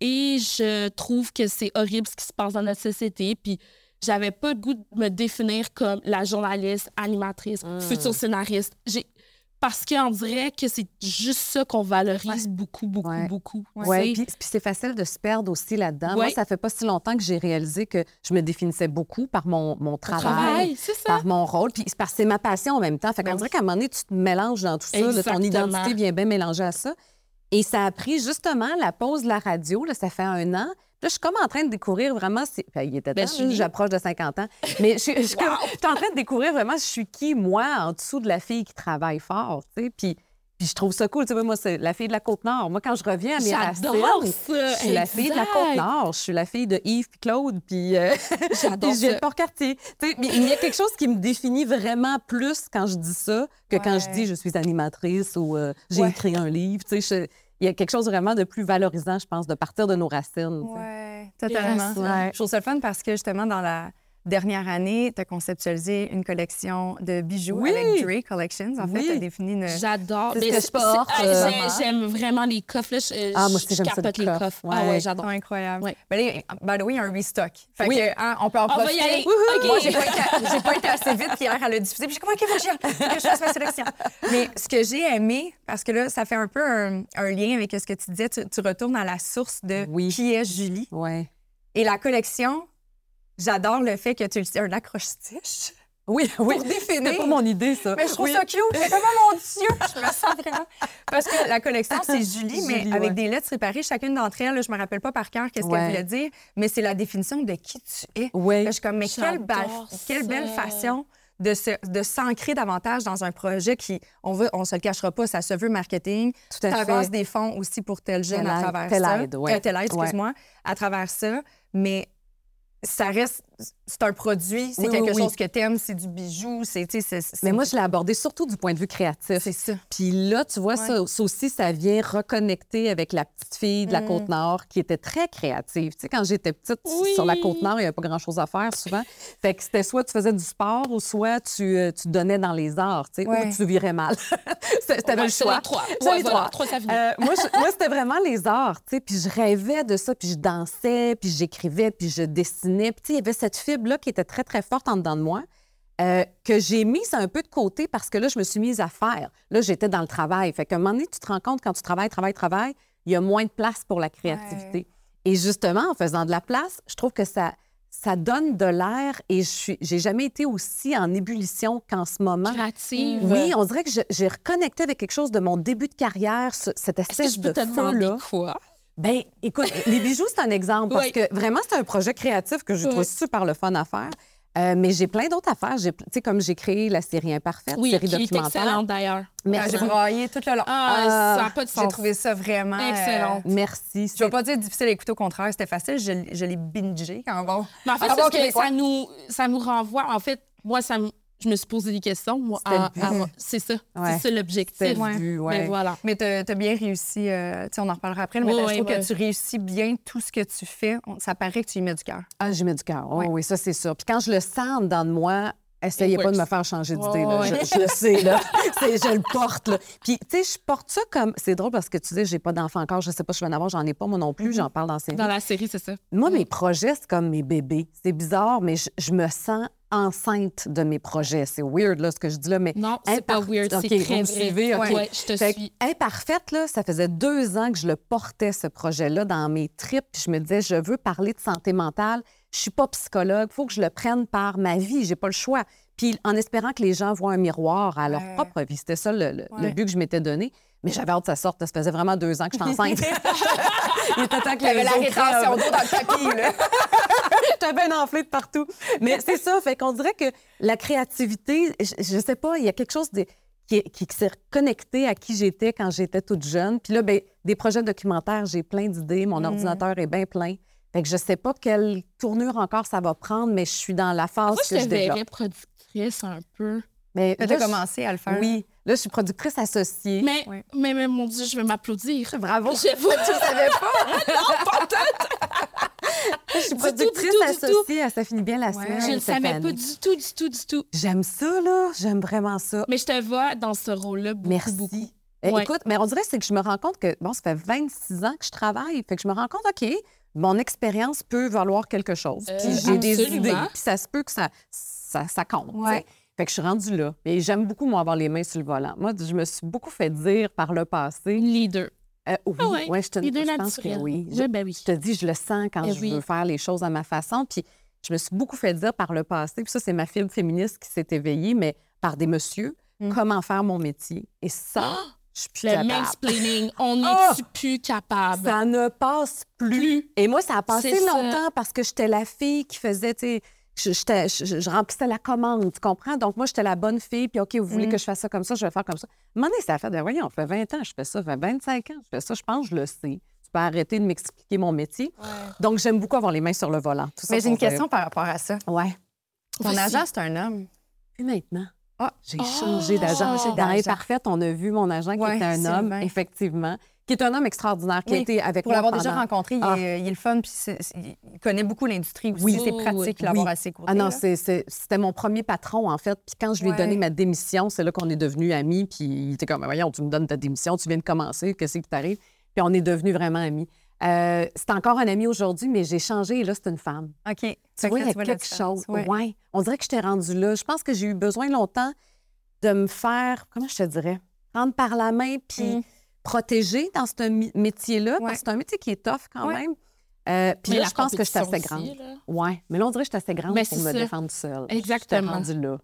et je trouve que c'est horrible ce qui se passe dans notre société. Puis j'avais pas le goût de me définir comme la journaliste, animatrice, Mm. future scénariste. J'ai parce qu'on dirait que c'est juste ça qu'on valorise beaucoup, beaucoup, Ouais. beaucoup. Oui, puis, c'est facile de se perdre aussi là-dedans. Moi, ça fait pas si longtemps que j'ai réalisé que je me définissais beaucoup par mon, mon travail, Travail, c'est ça. par mon rôle, puis c'est parce que c'est ma passion en même temps. Fait qu'on Ben dirait qu'à un moment donné, tu te mélanges dans tout ça. là, ton identité vient bien mélanger à ça. Et ça a pris justement la pause de la radio, là, ça fait un an. Là, je suis comme en train de découvrir vraiment. si- Enfin, il était Ben, temps, là, j'approche de 50 ans. Mais je, suis- je suis comme- je suis en train de découvrir vraiment je suis qui, moi, en dessous de la fille qui travaille fort. tu sais. Puis, puis je trouve ça cool. Tu sais, moi, c'est la fille de la Côte-Nord. Moi, quand je reviens à mes racines, je suis la fille de la. Côte-Nord. Je suis la fille de Yves puis Claude. Puis, euh, J'adore puis je viens de. Port-Cartier. Tu sais, mais il y a quelque chose qui me définit vraiment plus quand je dis ça que quand je dis je suis animatrice ou euh, j'ai Ouais. écrit un livre. Tu sais, il y a quelque chose vraiment de plus valorisant, je pense, de partir de nos racines. Ouais, totalement. Ouais. Je trouve ça le fun parce que justement, dans la dernière année, tu as conceptualisé une collection de bijoux Oui. avec Dre Collections. En fait, tu as défini une. J'adore. C'est ce que je porte, c'est- euh, j'ai- J'aime vraiment les coffres. Là. Je, Ah, moi aussi, je j'aime ça, capote les les coffres. coffres. Ah Ouais. ouais, Ils j'adore. sont incroyables. Ouais. Ben là, by the way, il y a un restock. Fait Oui. que, hein, on peut en On va y profiter. aller. Wouhou! OK. Moi, j'ai pas, été, j'ai pas été assez vite, puis hier, elle a diffusé. Puis j'ai comme, OK, faut que je fasse ma sélection. Mais ce que j'ai aimé, parce que là, ça fait un peu un, un lien avec ce que tu disais, tu, tu retournes à la source de Oui. qui est Julie. Ouais. Et la collection, j'adore le fait que tu utilises un accroche-tiche. Oui, oui. Pour définir. C'était pas mon idée, ça. Mais je trouve Oui. ça cute. C'est comme, oh mon Dieu, je me sens vraiment. Parce que la collection, c'est Julie, mais Julie, avec ouais. des lettres séparées. Chacune d'entre elles, je me rappelle pas par cœur qu'est-ce Ouais. qu'elle voulait dire, mais c'est la définition de qui tu es. Oui. Je suis comme, mais quelle, ba- J'adore quelle belle façon de, se, de s'ancrer davantage dans un projet qui, on veut, on se le cachera pas, ça se veut marketing. Tout à Tu fait. avances des fonds aussi pour tel jeune à Tel travers tel ça. aide, ouais. Euh, tel aide, Ouais. excuse-moi, à travers ça. Mais ça reste, c'est un produit, c'est Oui, quelque oui, oui. chose que tu aimes, c'est du bijou, c'est, Mais moi, je l'ai abordé surtout du point de vue créatif. c'est ça. Puis là, tu vois, ça, ça aussi, ça vient reconnecter avec la petite fille de la Mm. Côte-Nord qui était très créative. Tu sais, quand j'étais petite, Oui. sur la Côte-Nord, il n'y avait pas grand-chose à faire souvent. Fait que c'était soit tu faisais du sport ou soit tu, euh, tu donnais dans les arts, tu sais, Ouais. ou tu virais mal. C'était le choix. trois. Ouais, voilà, trois. Euh, moi, moi, c'était vraiment les arts, tu sais, puis je rêvais de ça, puis je dansais, puis j'écrivais, puis je dessinais. Puis tu sais, il y avait cette fibre-là qui était très, très forte en dedans de moi, euh, que j'ai mise un peu de côté parce que là, je me suis mise à faire. Là, j'étais dans le travail. Fait qu'à un moment donné, tu te rends compte, quand tu travailles, travailles, travailles, il y a moins de place pour la créativité. Et justement, en faisant de la place, je trouve que ça, ça donne de l'air et je j'ai jamais été aussi en ébullition qu'en ce moment. Créative. Oui, on dirait que j'ai reconnecté avec quelque chose de mon début de carrière, ce- cette Est-ce que espèce peux te demander feu-là. quoi? Ben, écoute, les bijoux, c'est un exemple parce Oui. que vraiment, c'est un projet créatif que j'ai trouvé Oui. super le fun à faire. Euh, mais j'ai plein d'autres affaires. J'ai, tu sais, comme j'ai créé la série Imparfaite, Oui, série qui est documentaire. excellente d'ailleurs. Merci. J'ai braillé tout le long. Ah, ça n'a pas de J'ai sens. trouvé ça vraiment... euh, Excellent. Merci. je ne vais pas dire difficile à écouter, au contraire, c'était facile. Je, l'ai- je l'ai bingé quand bon. Mais en fait, Ah que ça nous, ça nous renvoie. En fait, moi, ça me- je me suis posé des questions. Moi, C'était le à- but. à- c'est ça. Ouais. C'est ça l'objectif. C'était le Ouais. but, ouais. Mais voilà. Mais tu as, bien réussi, euh, on en reparlera après, mais Oui, je oui, trouve oui. que tu réussis bien tout ce que tu fais. Ça paraît que tu y mets du cœur. Ah, j'y mets du cœur. Oh, Ouais. Oui, ça, c'est sûr. Puis quand je le sens en dedans de moi, essayez pas de me faire changer d'idée. Ouais. Je, je le sais, là. C'est- je le porte, là. Puis, tu sais, je porte ça comme... C'est drôle parce que tu dis, j'ai pas d'enfant encore, je sais pas si je vais en avoir, j'en ai pas, moi non plus, j'en parle dans ces Dans la série, c'est ça. Moi, mes projets, c'est comme mes bébés. C'est bizarre, mais je, je me sens enceinte de mes projets. C'est weird, là, ce que je dis là, mais... Non, c'est pas weird. OK, c'est très vrai. suivez, OK. Ouais, je te Fait suis. Imparfaite, là, ça faisait deux ans que je le portais, ce projet-là, dans mes tripes. Puis je me disais, je veux parler de santé mentale. Je suis pas psychologue. Il faut que je le prenne par ma vie. J'ai pas le choix. Puis en espérant que les gens voient un miroir à leur Ouais. propre vie. C'était ça le, le- le Ouais. but que je m'étais donné. Mais j'avais hâte que ça sorte. Ça faisait vraiment deux ans que j'étais enceinte. Il était temps que les la rétention d'eau dans le tapis, là. J'étais bien enflée de partout. Mais c'est ça, fait qu'on dirait que la créativité, je, je sais pas, il y a quelque chose de, qui, qui s'est reconnecté à qui j'étais quand j'étais toute jeune. Puis là, ben, des projets documentaires, j'ai plein d'idées. Mon ordinateur est bien plein. Fait que je sais pas quelle tournure encore ça va prendre, mais je suis dans la phase Moi, je que je te développe. verrais productrice un peu. Mais t'as je- commencé à le faire. Oui. Là, je suis productrice associée. Mais, mais, mais mon Dieu, je vais m'applaudir. Bravo. Je vais- Tu savais pas? je suis du tout, productrice du tout, du tout. associée à Ça finit bien la Ouais. semaine. Je ne savais année. pas du tout, du tout, du tout. J'aime ça, là. J'aime vraiment ça. Mais je te vois dans ce rôle-là beaucoup, Merci. beaucoup. Eh, Ouais. Écoute, mais on dirait c'est que je me rends compte que, bon, ça fait 26 ans que je travaille. Fait que je me rends compte, OK, mon expérience peut valoir quelque chose. Euh, Puis j'ai des idées. Puis ça se peut que ça, ça, ça compte. Ouais. Fait que je suis rendue là. Et j'aime beaucoup, moi, avoir les mains sur le volant. Moi, je me suis beaucoup fait dire par le passé. Leader. euh, oui, Ah ouais, ouais, je, te, Leader je pense que naturel. oui. Je, ben oui. Je te dis, je le sens quand Eh je oui. veux faire les choses à ma façon. Puis je me suis beaucoup fait dire par le passé, puis ça, c'est ma fibre féministe qui s'est éveillée, mais par des messieurs, Mm. comment faire mon métier. Et ça, plus Le capable. mansplaining, on Ah! n'est plus capable? Ça ne passe plus. Plus. Et moi, ça a passé ça. longtemps parce que j'étais la fille qui faisait, tu sais, je, j'étais- je- je remplissais la commande, tu comprends? Donc, moi, j'étais la bonne fille, puis OK, vous voulez Mm. que je fasse ça comme ça, je vais faire comme ça. À un moment donné, ça a fait, de, voyons, on fait 20 ans, je fais ça, ça fait 25 ans, je fais ça, je pense, que je le sais. Tu peux arrêter de m'expliquer mon métier. Donc, j'aime beaucoup avoir les mains sur le volant. Tout ça Mais j'ai une question par rapport à ça. Ouais. Ton agent, c'est un homme. Puis maintenant, Ah, j'ai Oh, changé d'agent. changé Dans. Parfaites, on a vu mon agent qui Ouais, était un homme, effectivement, qui est un homme extraordinaire, qui a Oui, été avec Pour moi l'avoir déjà rencontré, il, Ah. est, il est le fun, puis c'est- c'est- il connaît beaucoup l'industrie aussi. Oui. C'est pratique oui. l'avoir à ses côtés. Ah non, là. c'est- c'est- c'était mon premier patron, en fait. Puis quand je lui ai Ouais. donné ma démission, c'est là qu'on est devenus amis. Puis il était comme, voyons, tu me donnes ta démission, tu viens de commencer, qu'est-ce qui t'arrive? Puis on est devenus vraiment amis. Euh, c'est encore un ami aujourd'hui, mais j'ai changé et là, c'est une femme. OK. Tu Fait vois, il y a quelque chose. Ouais. Ouais. On dirait que j'étais rendue là. Je pense que j'ai eu besoin longtemps de me faire, comment je te dirais, prendre par la main puis Mm. protéger dans ce métier-là. Ouais. Parce que c'est un métier qui est tough quand Ouais. même. Euh, puis là, je pense que j'étais assez compétition grande. Ouais, mais là, on dirait que j'étais assez grande pour me ça. défendre seule. Exactement. J'étais rendue là.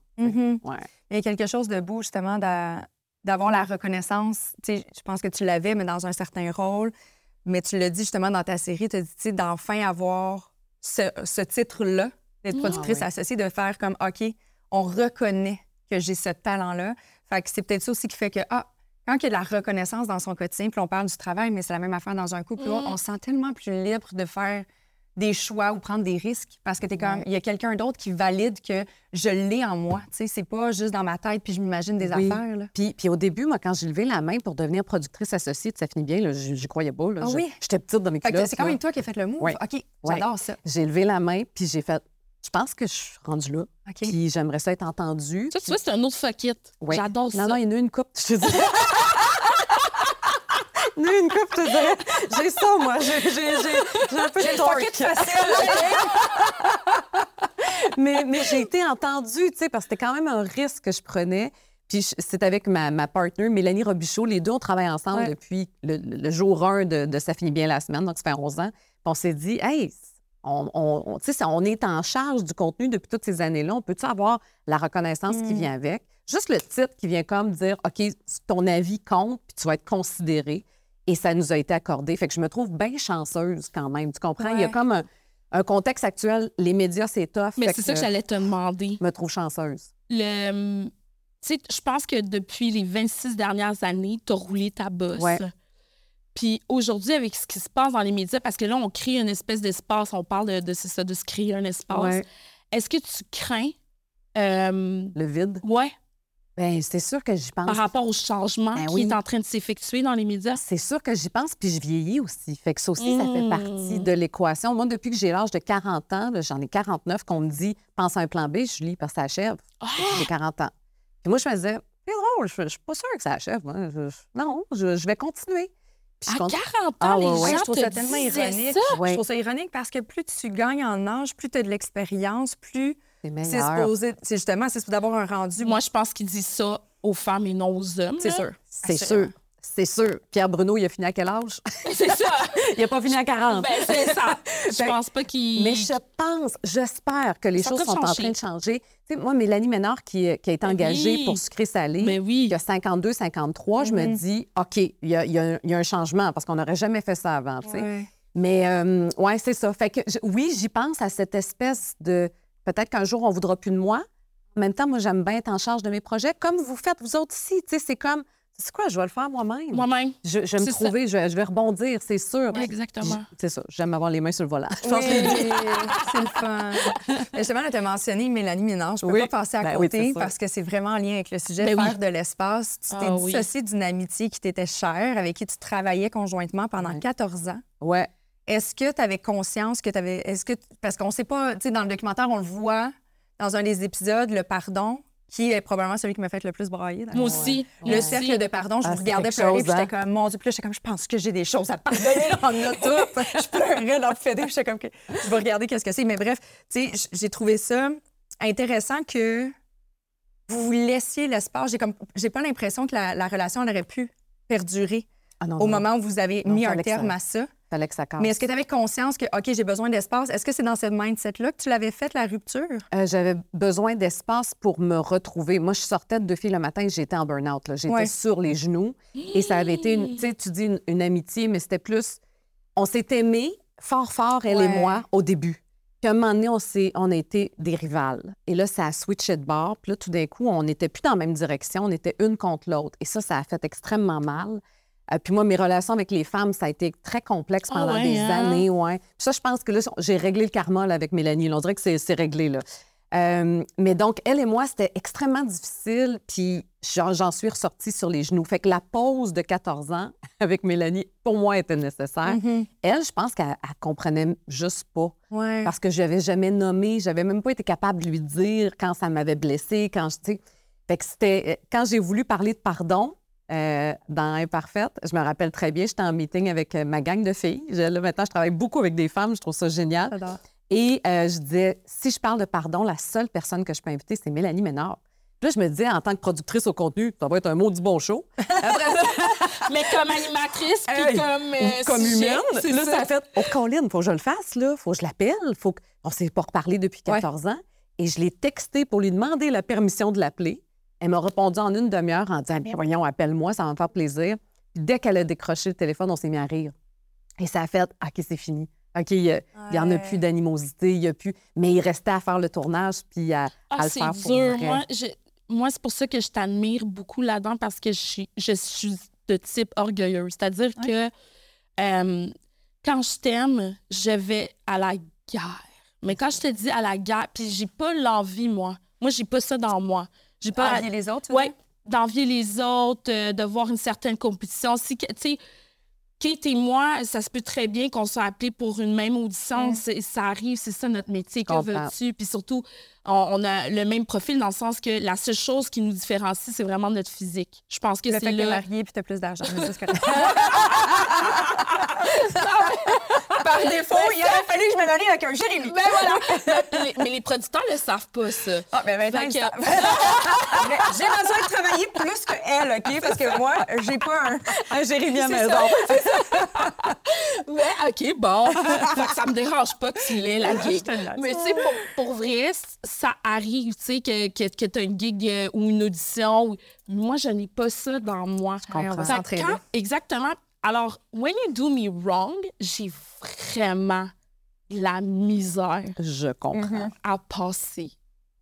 Ouais. Il y a quelque chose de beau, justement, d'a- d'avoir la reconnaissance. Tu sais, je pense que tu l'avais, mais dans un certain rôle. Mais tu l'as dit justement dans ta série, tu as dit, d'enfin avoir ce, ce titre-là, d'être Ah productrice oui. associée, de faire comme, OK, on reconnaît que j'ai ce talent-là. Fait que c'est peut-être ça aussi qui fait que, ah, quand il y a de la reconnaissance dans son quotidien, puis on parle du travail, mais c'est la même affaire dans un couple, Mm. on se sent tellement plus libre de faire des choix ou prendre des risques parce que t'es comme Ouais. il y a quelqu'un d'autre qui valide que je l'ai en moi. Tu sais, c'est pas juste dans ma tête puis je m'imagine des Oui. affaires. Là. Puis, puis au début, moi, quand j'ai levé la main pour devenir productrice associée, ça finit bien, là, j'y j'y croyais pas. là. Ah Je- oui? J'étais petite dans mes culottes. c'est quand même toi qui as fait le move. Ouais. OK, Ouais. j'adore ça. J'ai levé la main, puis j'ai fait... Je pense que je suis rendue là. OK. Puis j'aimerais ça être entendue. Ça, tu vois, c'est un autre fuck it. Ouais. J'adore ça. Non, non, il y en a une coupe, je te dis. Une coupe, je te dirais. J'ai ça, moi. J'ai un peu de torque. mais mais j'ai été entendue, tu sais, parce que c'était quand même un risque que je prenais. Puis c'est avec ma, ma partner, Mélanie Robichaud. Les deux, on travaille ensemble Ouais. depuis le, le jour 1 de, de Ça finit bien la semaine, donc ça fait 11 ans. Puis on s'est dit, hey, on, on- on est en charge du contenu depuis toutes ces années-là. On peut-tu avoir la reconnaissance qui Mm. vient avec? Juste le titre qui vient comme dire, OK, ton avis compte, puis tu vas être considéré. Et ça nous a été accordé. Fait que je me trouve bien chanceuse quand même. Tu comprends? Il y a comme un, un contexte actuel. Les médias, c'est tough. Mais c'est ça que j'allais te demander. Je me trouve chanceuse. Le, tu sais, je pense que depuis les 26 dernières années, tu as roulé ta bosse. Ouais. Puis aujourd'hui, avec ce qui se passe dans les médias, parce que là, on crée une espèce d'espace, on parle de, ça, de se créer un espace. Ouais. Est-ce que tu crains, euh, Le vide? ouais, Bien, c'est sûr que j'y pense. par rapport au changement Ben qui oui. est en train de s'effectuer dans les médias? C'est sûr que j'y pense, puis je vieillis aussi. Fait que ça aussi, ça fait partie de l'équation. Moi, depuis que j'ai l'âge de 40 ans, j'en ai 49, qu'on me dit « pense à un plan B », je lis parce que ça achève. Ah! J'ai 40 ans. Puis moi, je me disais « c'est drôle, je, je suis pas sûre que ça achève. moi. Je- je- non, je, je vais continuer. » À continue. 40 ans, Ah, les ouais, gens je trouve te ça tellement ironique. ça. Ouais. Je trouve ça ironique parce que plus tu gagnes en âge, plus tu as de l'expérience, plus C'est meilleur. supposé. C'est justement, c'est supposé d'avoir un rendu. Moi, je pense qu'ils disent ça aux femmes et non aux hommes. c'est sûr. C'est sûr. c'est sûr. Pierre Bruno, il a fini à quel âge? C'est ça. il a pas fini à 40. Ben, c'est ça. Je pense pas qu'il. Mais je pense, j'espère que les Ça choses sont en train de changer. Moi, Mélanie Ménard, qui, qui a été engagée oui. pour sucré salé, Mais oui. qui a 52, 53, je me dis, OK, il y a, il y a un- il y a un changement parce qu'on n'aurait jamais fait ça avant. Ouais. Mais euh, ouais, c'est ça. Fait que je- oui, j'y pense à cette espèce de peut-être qu'un jour on voudra plus de moi. En même temps, moi, j'aime bien être en charge de mes projets, comme vous faites vous autres ici. Tu sais, c'est comme, c'est quoi, je vais le faire moi-même? Moi-même. Je, je vais me trouver, je, je vais rebondir, c'est sûr. Exactement. C'est ça. J'aime avoir les mains sur le volant. Je Oui, pense que- c'est le fun. Justement, tu as mentionné Mélanie Ménard. Je peux Oui. pas passer à Ben côté parce que c'est vraiment en lien avec le sujet Ben faire de l'espace. Tu t'es Ah oui. dissocié d'une amitié qui t'était chère, avec qui tu travaillais conjointement pendant Ouais. 14 ans. Ouais. Est-ce que tu avais conscience que tu avais. Est-ce que. Parce qu'on sait pas, tu sais, dans le documentaire, on le voit dans un des épisodes, le pardon, qui est probablement celui qui m'a fait le plus brailler. Moi aussi. Le cercle de pardon, je Ah, vous c'est regardais pleurer, chose, puis j'étais hein? comme, mon Dieu, puis j'étais comme, je pense que j'ai des choses à te pardonner. On a tout. Je pleurais dans le fait, puis j'étais comme, je vais regarder qu'est-ce que c'est. Mais bref, tu sais, j'ai trouvé ça intéressant que vous vous laissiez l'espace. J'ai comme, j'ai pas l'impression que la, la relation elle aurait pu perdurer Ah non, au non, moment où vous avez Non, mis un terme à ça. Fallait que ça casse. Mais est-ce que tu avais conscience que, OK, j'ai besoin d'espace? Est-ce que c'est dans ce mindset-là que tu l'avais fait, la rupture? Euh, J'avais besoin d'espace pour me retrouver. Moi, je sortais de deux filles le matin et j'étais en burn-out. J'étais Ouais. sur les genoux. Et ça avait été, une- tu sais, tu dis une, une amitié, mais c'était plus... On s'est aimés fort, fort, elle et moi, au début. Puis à un moment donné, on, on a été des rivales. Et là, ça a switché de bord. Puis là, tout d'un coup, on n'était plus dans la même direction. On était une contre l'autre. Et ça, ça a fait extrêmement mal. Euh, puis moi, mes relations avec les femmes, ça a été très complexe Ah pendant ouais, des hein? années. Ouais. Puis ça, je pense que là, j'ai réglé le karma là, avec Mélanie. là. On dirait que c'est réglé. Là. Euh, mais donc, elle et moi, c'était extrêmement difficile. Puis j'en suis ressortie sur les genoux. Fait que la pause de 14 ans avec Mélanie, pour moi, était nécessaire. Elle, je pense qu'elle elle comprenait juste pas. Ouais. Parce que je n'avais jamais nommé, j'avais même pas été capable de lui dire quand ça m'avait blessée, quand je. Fait que c'était, euh, quand j'ai voulu parler de pardon euh, dans Imparfaite, je me rappelle très bien, j'étais en meeting avec euh, ma gang de filles. Je- là, maintenant, je travaille beaucoup avec des femmes, je trouve ça génial. Et euh, je disais, si je parle de pardon, la seule personne que je peux inviter, c'est Mélanie Ménard. Puis là, je me disais, en tant que productrice au contenu, ça va être un mot du bon show. Après ça, Mais comme animatrice, puis comme. euh, comme sujet, humaine. c'est Là, ça ça. fait Oh, Colin, faut que je le fasse, là. Faut que je l'appelle. Faut que... On s'est pas reparlé depuis 14 ans. Et je l'ai texté pour lui demander la permission de l'appeler. Elle m'a répondu en une demi-heure en disant Bien, voyons, appelle-moi, ça va me faire plaisir. Puis dès qu'elle a décroché le téléphone, on s'est mis à rire. Et ça a fait OK, c'est fini. OK, il n'y en a plus d'animosité, il y a plus. Mais il restait à faire le tournage puis à, à Ah, le faire pour dur. vrai. Moi, je- moi c'est pour ça que je t'admire beaucoup là-dedans parce que je suis, je suis de type orgueilleuse. C'est-à-dire que euh, quand je t'aime, je vais à la guerre. Mais quand je te dis à la guerre, puis j'ai pas l'envie, moi. Moi, j'ai pas ça dans moi. J'ai pas. Envier les autres, dire? d'envier les autres, euh, de voir une certaine compétition. Si, tu sais, Kate et moi, ça se peut très bien qu'on soit appelés pour une même audition. Ça arrive, c'est ça notre métier. Que veux-tu? Puis surtout, on, on a le même profil dans le sens que la seule chose qui nous différencie, c'est vraiment notre physique. Je pense que Le c'est fait que t'es là. marié puis t'as plus d'argent. Par défaut, il aurait fallu que je me marie avec un Jérémy. Ben voilà! mais, mais les producteurs le savent pas, ça. Ah, ben maintenant, Fait que- j'ai besoin de travailler plus que elle, OK? Parce que moi, j'ai pas un, un Jérémy à maison. Mais OK, bon. Fait que ça me dérange pas que tu l'aies, la gig. Mais tu sais, pour, pour vrai, ça arrive, tu sais, que, que, que tu as une gig euh, ou une audition. ou- Moi, je n'ai pas ça dans moi. Je comprends. Fait quand- Exactement. Alors, when you do me wrong, j'ai vraiment la misère Je comprends. à passer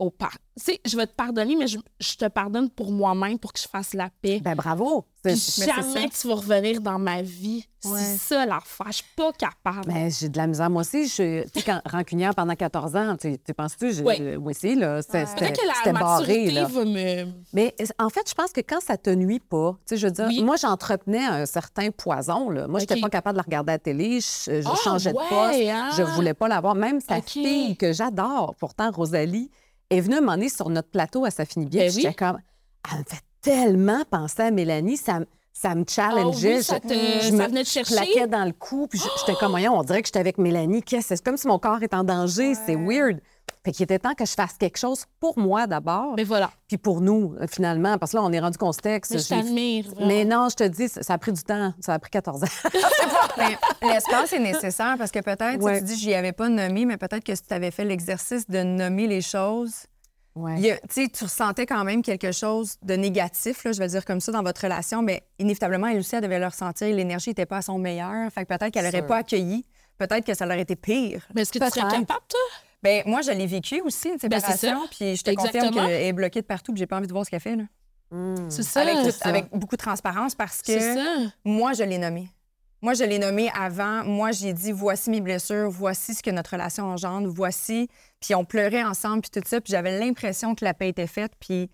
au. Tu sais, je vais te pardonner, mais je, je te pardonne pour moi-même, pour que je fasse la paix. Ben bravo. Puis jamais tu vas revenir dans ma vie. Ouais. C'est ça l'affaire. Je suis pas capable. Ben, j'ai de la misère. Moi aussi, je, quand rancunière pendant 14 ans, tu penses-tu, j'ai- Ouais. moi aussi, là, c'était que la barré, maturité là. va me... Mais en fait, je pense que quand ça te nuit pas, tu sais, je veux dire, Oui. moi, j'entretenais un certain poison, là. Moi, j'étais OK. pas capable de la regarder à la télé, je, je Ah, changeais de ouais, poste, hein? je voulais pas l'avoir. Même sa OK. fille, que j'adore, pourtant, Rosalie, est venue m'emmener sur notre plateau à Ça finit bien. Ben J'étais comme, elle me fait tellement penser à Mélanie, ça, me- ça me Ah challengeait. oui, ça, Je- te, je ça me venait te chercher? claquais dans le cou, puis j'étais comme, voyons, on dirait que j'étais avec Mélanie. Qu'est-ce- C'est comme si mon corps était en danger, c'est weird. Fait qu'il était temps que je fasse quelque chose pour moi d'abord, Mais voilà. puis pour nous, euh, finalement. Parce que là, on est rendu qu'on se texte. Mais je t'admire. Mais non, je te dis, ça a pris du temps. Ça a pris 14 ans. Mais l'espace est nécessaire parce que peut-être, Ouais. tu dis, j'y avais pas nommé, mais peut-être que si tu avais fait l'exercice de nommer les choses, Ouais. il y a- tu ressentais quand même quelque chose de négatif, là, je vais le dire comme ça, dans votre relation, mais inévitablement, elle aussi, elle devait le ressentir. L'énergie n'était pas à son meilleur. Fait que peut-être qu'elle n'aurait pas accueilli. Peut-être que ça aurait été pire. Mais est-ce que tu serais capable, toi? Ben moi, je l'ai vécu aussi, une Ben, séparation, puis je te confirme Exactement. qu'elle est bloquée de partout, puis j'ai pas envie de voir ce qu'elle fait, là. Mm. C'est ça. avec, tout- ça. avec beaucoup de transparence parce que ça. moi, je l'ai nommé. Moi, je l'ai nommé avant. Moi, j'ai dit voici mes blessures, voici ce que notre relation engendre, voici. Puis on pleurait ensemble, puis tout ça. Puis j'avais l'impression que la paix était faite. Puis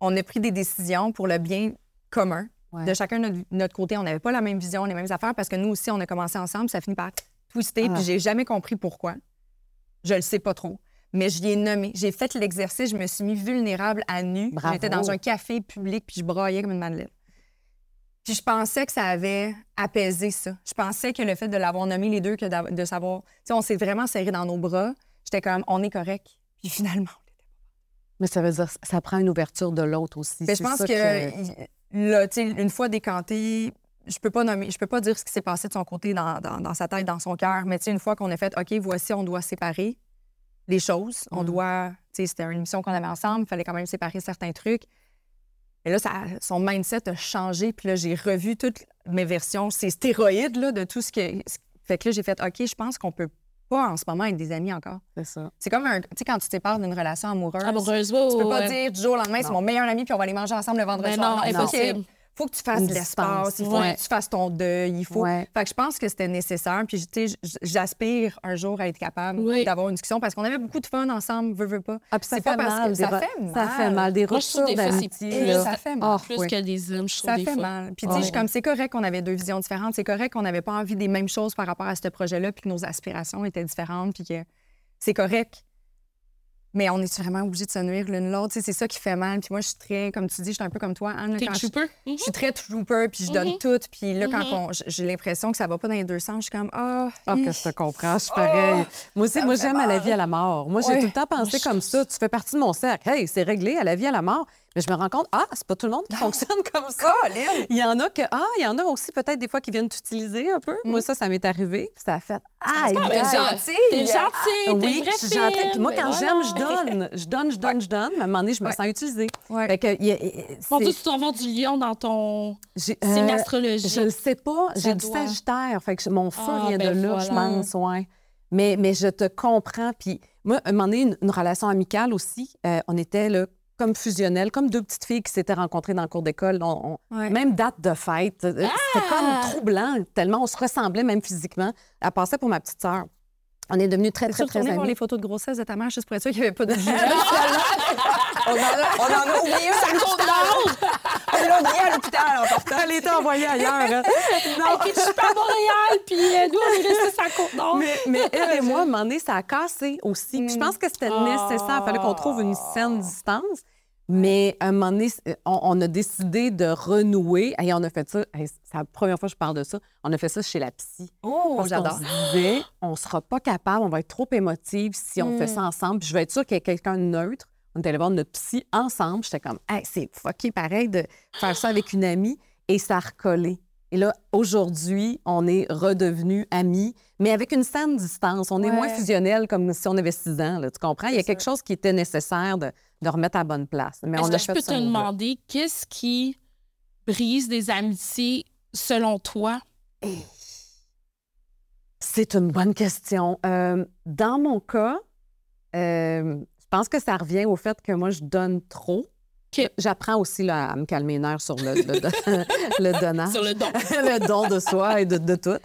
on a pris des décisions pour le bien commun. Ouais. De chacun de notre, notre côté, on n'avait pas la même vision, les mêmes affaires, parce que nous aussi, on a commencé ensemble, ça finit par twister, Ah. puis j'ai jamais compris pourquoi. Je le sais pas trop. Mais je l'ai nommé. J'ai fait l'exercice, je me suis mis vulnérable à nu. J'étais dans un café public, puis je braillais comme une madeleine. Puis je pensais que ça avait apaisé ça. Je pensais que le fait de l'avoir nommé les deux, que de savoir... Tu sais, on s'est vraiment serré dans nos bras. J'étais comme, on est correct. Puis finalement, Mais ça veut dire que ça prend une ouverture de l'autre aussi. Mais Ben, je pense ça que, il- là, tu sais, une fois décanté, je peux pas nommer, je peux pas dire ce qui s'est passé de son côté dans, dans- dans sa tête, dans son cœur. Mais tu sais, une fois qu'on a fait, OK, voici, on doit séparer les choses. On Mm. doit, tu sais, c'était une mission qu'on avait ensemble, il fallait quand même séparer certains trucs. Et là, ça, son mindset a changé. Puis là, j'ai revu toutes mes versions, ces stéroïdes là, de tout ce que. Fait que là, j'ai fait, OK, je pense qu'on peut pas en ce moment être des amis encore. C'est ça. C'est comme un. Tu sais, quand tu te sépares d'une relation amoureuse. Amoureuse, Tu peux pas ouais. dire du jour au lendemain, c'est Non. mon meilleur ami, puis on va aller manger ensemble le vendredi soir. non, faut impossible. Faut que tu fasses de l'espace, il faut Ouais. que tu fasses ton deuil, il faut. Ouais. Fait que je pense que c'était nécessaire, puis tu sais, j'aspire un jour à être capable Oui. d'avoir une discussion parce qu'on avait beaucoup de fun ensemble, veux, veux pas. Ah, puis ça C'est fait pas parce mal. que ça fait mal. Ça fait mal. Des ruptures d'amitié. Ça fait mal. Ah, Plus oui. que des hommes, je trouve, Ça des fait fois. mal. Puis tu sais, Ouais. comme c'est correct qu'on avait deux visions différentes, c'est correct qu'on n'avait pas envie des mêmes choses par rapport à ce projet-là, puis que nos aspirations étaient différentes, puis que c'est correct. Mais on est vraiment obligé de se nuire l'une l'autre. C'est ça qui fait mal. Puis moi, je suis très, comme tu dis, je suis un peu comme toi, Anne. là, quand je- trooper? Mhm. Je suis très trooper, puis je donne Mhm. tout. Puis là, quand Mhm. on- j'ai l'impression que ça va pas dans les deux sens, je suis comme, ah, Ah, hi. que je te comprends, je suis pareil. moi aussi, moi, j'aime à la vie à la mort. Moi, j'ai Ouais. tout le temps pensé je comme ça. Tu fais partie de mon cercle. Hey, c'est réglé, à la vie à la mort. Mais je me rends compte, ah, c'est pas tout le monde qui fonctionne comme ça. Il y en a que, ah, il y en a aussi peut-être des fois qui viennent t'utiliser un peu. Moi, ça, ça m'est arrivé. Ça a fait, ah, Ah, mais gars. gentil! T'es gentil, Oui, une vraie je suis gentille. fine, Puis moi, quand ben j'aime, je donne. Je donne, je donne, je donne. Mais à un moment donné, je me Ouais. sens utilisée. Ouais. Fait que, il y a- il- Mon c'est- Dieu, tu du lion dans ton j'ai- signe euh, astrologique. Je le sais pas. J'ai du. Sagittaire. Fait que mon feu Ah, vient ben de là, je pense, ouais. Mais, mais je te comprends. Puis moi, à un moment donné, une, une relation amicale aussi, euh, on était là, comme fusionnelles, comme deux petites filles qui s'étaient rencontrées dans le cours d'école. On- on- Ouais. Même date de fête. Euh, C'était Ah! comme troublant, tellement on se ressemblait même physiquement. Elle passait pour ma petite sœur. On est devenus très, très, très voir amis. les photos de grossesse de ta mère juste pour être sûr qu'il n'y avait pas de on, en a, on en a oublié un. Ça compte On l'a oublié à l'hôpital en partant. Elle était envoyée ailleurs. hein. Non. Puis je suis pas à Montréal, puis euh, nous, on est restés sur la côte. Mais, mais elle et moi, à un moment donné, ça a cassé aussi. Puis je pense que c'était Ah. nécessaire. Il fallait qu'on trouve une saine distance. Mais à un moment donné, c'est- on, on a décidé de renouer. Et on a fait ça. hey, C'est la première fois que je parle de ça. On a fait ça chez la psy. Oh, Parce j'adore. se disait, on sera pas capable, on va être trop émotive si on fait ça ensemble. Puis je vais être sûre qu'il y a quelqu'un de neutre. On est allé voir notre psy ensemble. J'étais comme, hey, c'est fucké pareil de faire ça avec une amie. Et ça a recollé. Et là, aujourd'hui, on est redevenus amis, mais avec une saine distance. On est moins fusionnels comme si on avait six ans. là, tu comprends? Il y a quelque chose qui était nécessaire de, de remettre à bonne place. Mais on que je peux te demander qu'est-ce qui brise des amitiés selon toi? C'est une bonne question. Euh, dans mon cas, euh, pense que ça revient au fait que moi, je donne trop. J'apprends aussi là, à me calmer les nerfs sur le, le, le donnage. Sur le don. le don de soi et de, de tout.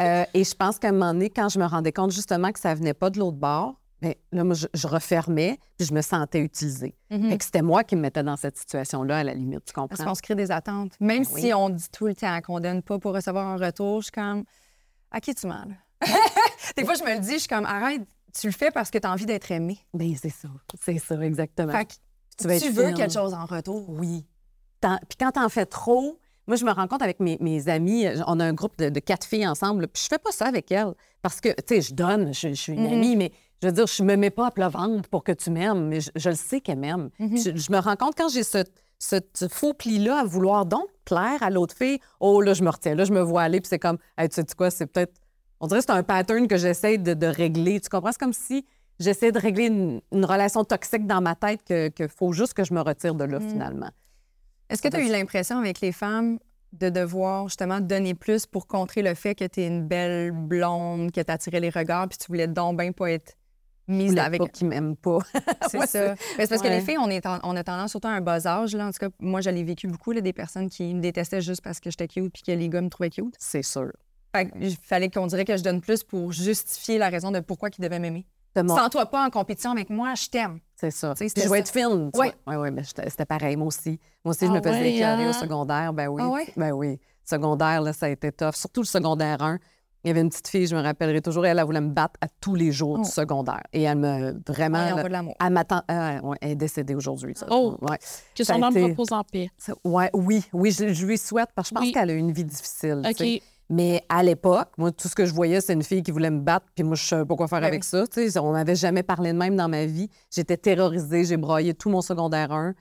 Euh, et je pense qu'à un moment donné, quand je me rendais compte justement que ça venait pas de l'autre bord, bien, là, moi, je, je refermais, puis je me sentais utilisée. Mhm. Fait que c'était moi qui me mettais dans cette situation-là, à la limite, tu Parce comprends? qu'on se crée des attentes. Même Oui. si on dit tout le temps qu'on donne pas pour recevoir un retour, je suis comme, à qui tu mens, là? Des fois, je me le dis, je suis comme, arrête, tu le fais parce que tu as envie d'être aimé. Bien, c'est ça. C'est ça, exactement. Fait que tu vas tu veux quelque chose en retour. Oui. Puis quand t'en fais trop, moi, je me rends compte avec mes, mes amis, euh, on a un groupe de, de quatre filles ensemble, puis je fais pas ça avec elles. Parce que, tu sais, je donne, je, je suis une Mhm. amie, mais Je veux dire, je me mets pas à plat ventre pour que tu m'aimes, mais je, je le sais qu'elle m'aime. Mm-hmm. je, je me rends compte quand j'ai ce, ce, ce faux pli-là à vouloir donc plaire à l'autre fille, oh là, je me retiens, là, je me vois aller, puis c'est comme, hey, tu sais quoi, c'est peut-être. On dirait que c'est un pattern que j'essaie de, de régler. Tu comprends? C'est comme si j'essaie de régler une, une relation toxique dans ma tête que, que faut juste que je me retire de là, Mm. finalement. Est-ce que tu as eu l'impression avec les femmes de devoir justement donner plus pour contrer le fait que tu es une belle blonde, que tu attirais les regards, puis tu voulais donc bien pas être mise avec. pas qu'ils m'aiment pas. C'est Ouais, ça. Mais c'est parce que les filles, on, est en- on a tendance, surtout à un bas âge, là, en tout cas, moi, je l'ai vécu beaucoup, là, des personnes qui me détestaient juste parce que j'étais cute puis que les gars me trouvaient cute. C'est sûr. Fait que il fallait qu'on dirait que je donne plus pour justifier la raison de pourquoi ils devaient m'aimer. Mon- Sens-toi pas en compétition avec moi, je t'aime. C'est ça. Tu sais, Puis je vais ça. être fine. tu Ouais. vois. Ouais, ouais, mais c'était pareil, moi aussi. Moi aussi, je Ah me faisais ouais, écœurer au hein? secondaire. Ben oui. Ah ouais? Ben oui. Secondaire, là, ça a été tough. Surtout le secondaire 1. Il y avait une petite fille, je me rappellerai toujours, elle, elle voulait me battre à tous les jours Oh. du secondaire. Et elle me vraiment. Ouais, on elle- de m'attend. euh, ouais, elle est décédée aujourd'hui. Oh. Ouais. Que son âme été- repose en paix. Oui, oui, je, je lui souhaite parce que je pense Oui. qu'elle a eu une vie difficile. OK. Mais à l'époque, moi, tout ce que je voyais, c'est une fille qui voulait me battre, puis moi, je savais pas quoi faire Ben avec ça. tu sais. On m'avait jamais parlé de même dans ma vie. J'étais terrorisée, j'ai broyé tout mon secondaire 1.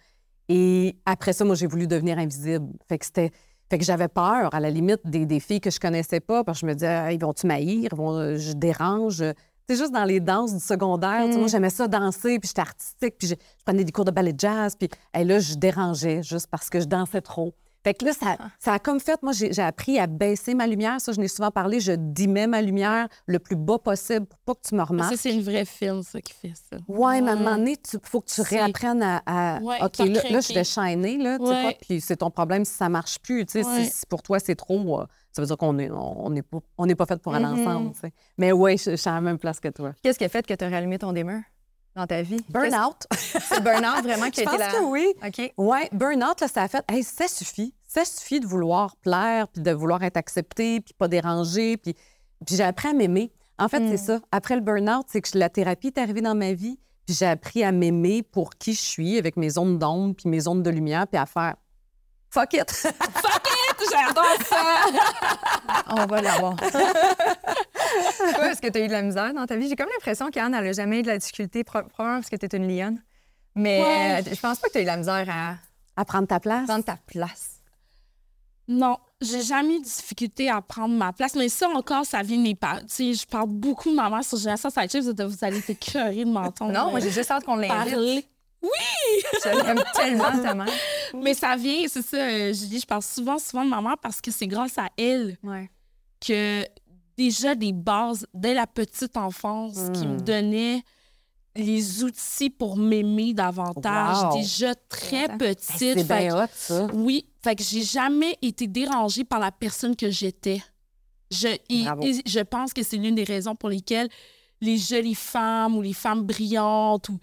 Et après ça, moi, j'ai voulu devenir invisible. Fait que c'était. Fait que j'avais peur, à la limite, des, des filles que je connaissais pas, parce que je me disais, Ah, ils vont-tu m'haïr? Ils vont, euh, je dérange? C'est juste dans les danses du secondaire. Moi, j'aimais ça danser, puis j'étais artistique, puis je, je prenais des cours de ballet jazz, puis hey, là, je dérangeais juste parce que je dansais trop. Fait que là, ça, ça a comme fait, moi, j'ai appris à baisser ma lumière. Ça, je n'ai souvent parlé, je dimais ma lumière le plus bas possible pour pas que tu me remarques. Ça, c'est une vraie film, ça, qui fait ça. Ouais, mais à un moment donné, il faut que tu réapprennes à. à- Ouais, OK, là, là, je vais shiner, là, tu sais Ouais. quoi, puis c'est ton problème si ça marche plus. Tu sais, Ouais. si, si pour toi, c'est trop, euh, ça veut dire qu'on n'est on, on est pas, on n'est pas fait pour aller Mhm. ensemble. tu sais. Mais oui, je, je suis à la même place que toi. Qu'est-ce qui a fait que tu as rallumé ton dimmer dans ta vie? Burnout. C'est le burn-out vraiment qui Je a été pense la... que oui. OK. Ouais, burn-out, là, ça a fait, hey, ça suffit. Ça suffit de vouloir plaire, puis de vouloir être accepté, puis pas déranger. Puis, puis j'ai appris à m'aimer. En fait, c'est ça. Après le burn-out, c'est que la thérapie est arrivée dans ma vie, puis j'ai appris à m'aimer pour qui je suis, avec mes zones d'ombre, puis mes zones de lumière, puis à faire fuck it. J'adore ça! On va l'avoir. Toi, est-ce que tu as eu de la misère dans ta vie? J'ai comme l'impression qu'Anne, elle n'a jamais eu de la difficulté, pro- probablement parce que tu es une lionne. Mais Ouais. euh, je pense pas que tu as eu de la misère à à prendre ta place? prendre ta place. Non, j'ai jamais eu de difficulté à prendre ma place. Mais ça encore, ça vient de mes parents. Tu sais, je parle beaucoup de ma mère sur Génération Sidechick. Vous, vous allez t'écœurer de m'entendre. Non, moi, j'ai juste hâte qu'on l'invite. parler. Je l'aime tellement, ta mère. Mais ça vient, c'est ça, euh, Julie, je parle souvent, souvent de ma mère parce que c'est grâce à elle Ouais. que déjà des bases dès la petite enfance qui me Mm. donnait les outils pour m'aimer davantage. Wow. Déjà très Attends. petite. C'est Fait bien hot, ça. Oui, fait que j'ai jamais été dérangée par la personne que j'étais. Je, et je pense que c'est l'une des raisons pour lesquelles les jolies femmes ou les femmes brillantes ou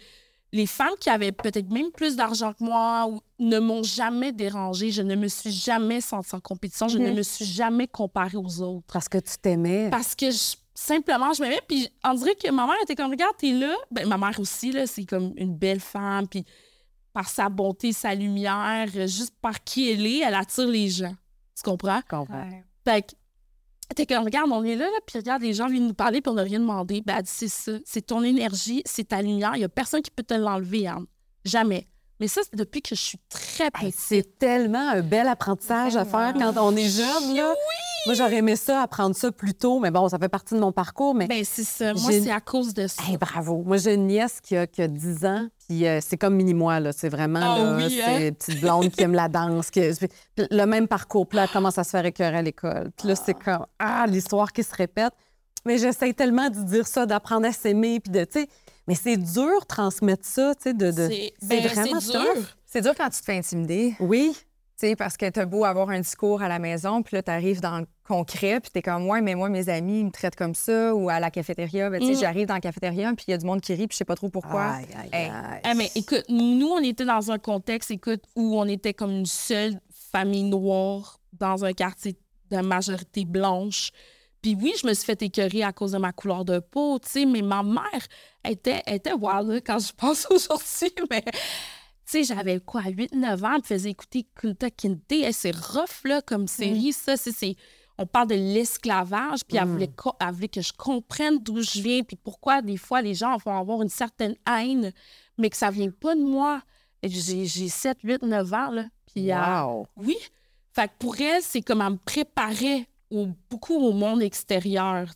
les femmes qui avaient peut-être même plus d'argent que moi ou, ne m'ont jamais dérangée. Je ne me suis jamais sentie en compétition. Je ne Mhm. me suis jamais comparée aux autres. Parce que tu t'aimais. Parce que je- simplement, je m'aimais. Puis on dirait que ma mère était comme, regarde, t'es là. Ben, ma mère aussi, là, c'est comme une belle femme. Puis par sa bonté, sa lumière, euh, juste par qui elle est, elle attire les gens. Tu comprends? Je comprends. Ouais. Fait que, t'es comme, regarde, on est là, là, puis regarde, les gens viennent nous parler, puis on n'a rien demandé. Ben, elle dit, c'est ça. C'est ton énergie, c'est ta lumière. Il n'y a personne qui peut te l'enlever, Anne. Jamais. Mais ça, c'est depuis que je suis très Hey, petite. c'est tellement un bel apprentissage à faire quand on est jeune. Là. Moi, j'aurais aimé ça, apprendre ça plus tôt, mais bon, ça fait partie de mon parcours. Mais Ben, c'est ça. Moi, c'est à cause de ça. Hey, bravo. Moi, j'ai une nièce qui a, qui a 10 ans, puis euh, c'est comme mini-moi, là. C'est vraiment, Ah là, oui, c'est hein? une petite blonde qui aime la danse. Qui... Le même parcours, puis là, elle commence à se faire écœurer à l'école. Puis là, c'est comme, ah, l'histoire qui se répète. Mais j'essaie tellement de dire ça, d'apprendre à s'aimer, puis de, tu sais... Mais c'est dur transmettre ça, tu sais, de... de... C'est ben, vraiment dur. C'est dur quand tu te fais intimider. Oui, Tu sais, parce que t'as beau avoir un discours à la maison, puis là, t'arrives dans le concret, puis t'es comme, ouais, mais moi, mes amis, ils me traitent comme ça, ou à la cafétéria, ben, tu sais, Mm. j'arrive dans la cafétéria, puis il y a du monde qui rit, puis je sais pas trop pourquoi. Aïe, aïe, Hey. aïe. Ah, mais écoute, nous, on était dans un contexte, écoute, où on était comme une seule famille noire dans un quartier de majorité blanche. Puis oui, je me suis fait écœurer à cause de ma couleur de peau, tu sais, mais ma mère était, était wild là, quand je pense aujourd'hui, mais... Tu sais, j'avais quoi, 8-9 ans, elle me faisait écouter Kunta Kinte. Hey, C'est rough, là, comme série, ça. C'est, on parle de l'esclavage, puis elle, Mm. voulait, elle voulait que je comprenne d'où je viens, puis pourquoi des fois les gens vont avoir une certaine haine, mais que ça vient pas de moi. J'ai j'ai 7, 8, 9 ans, là. Puis, euh, Wow. oui. Fait que pour elle, c'est comme elle me préparait au- beaucoup au monde extérieur,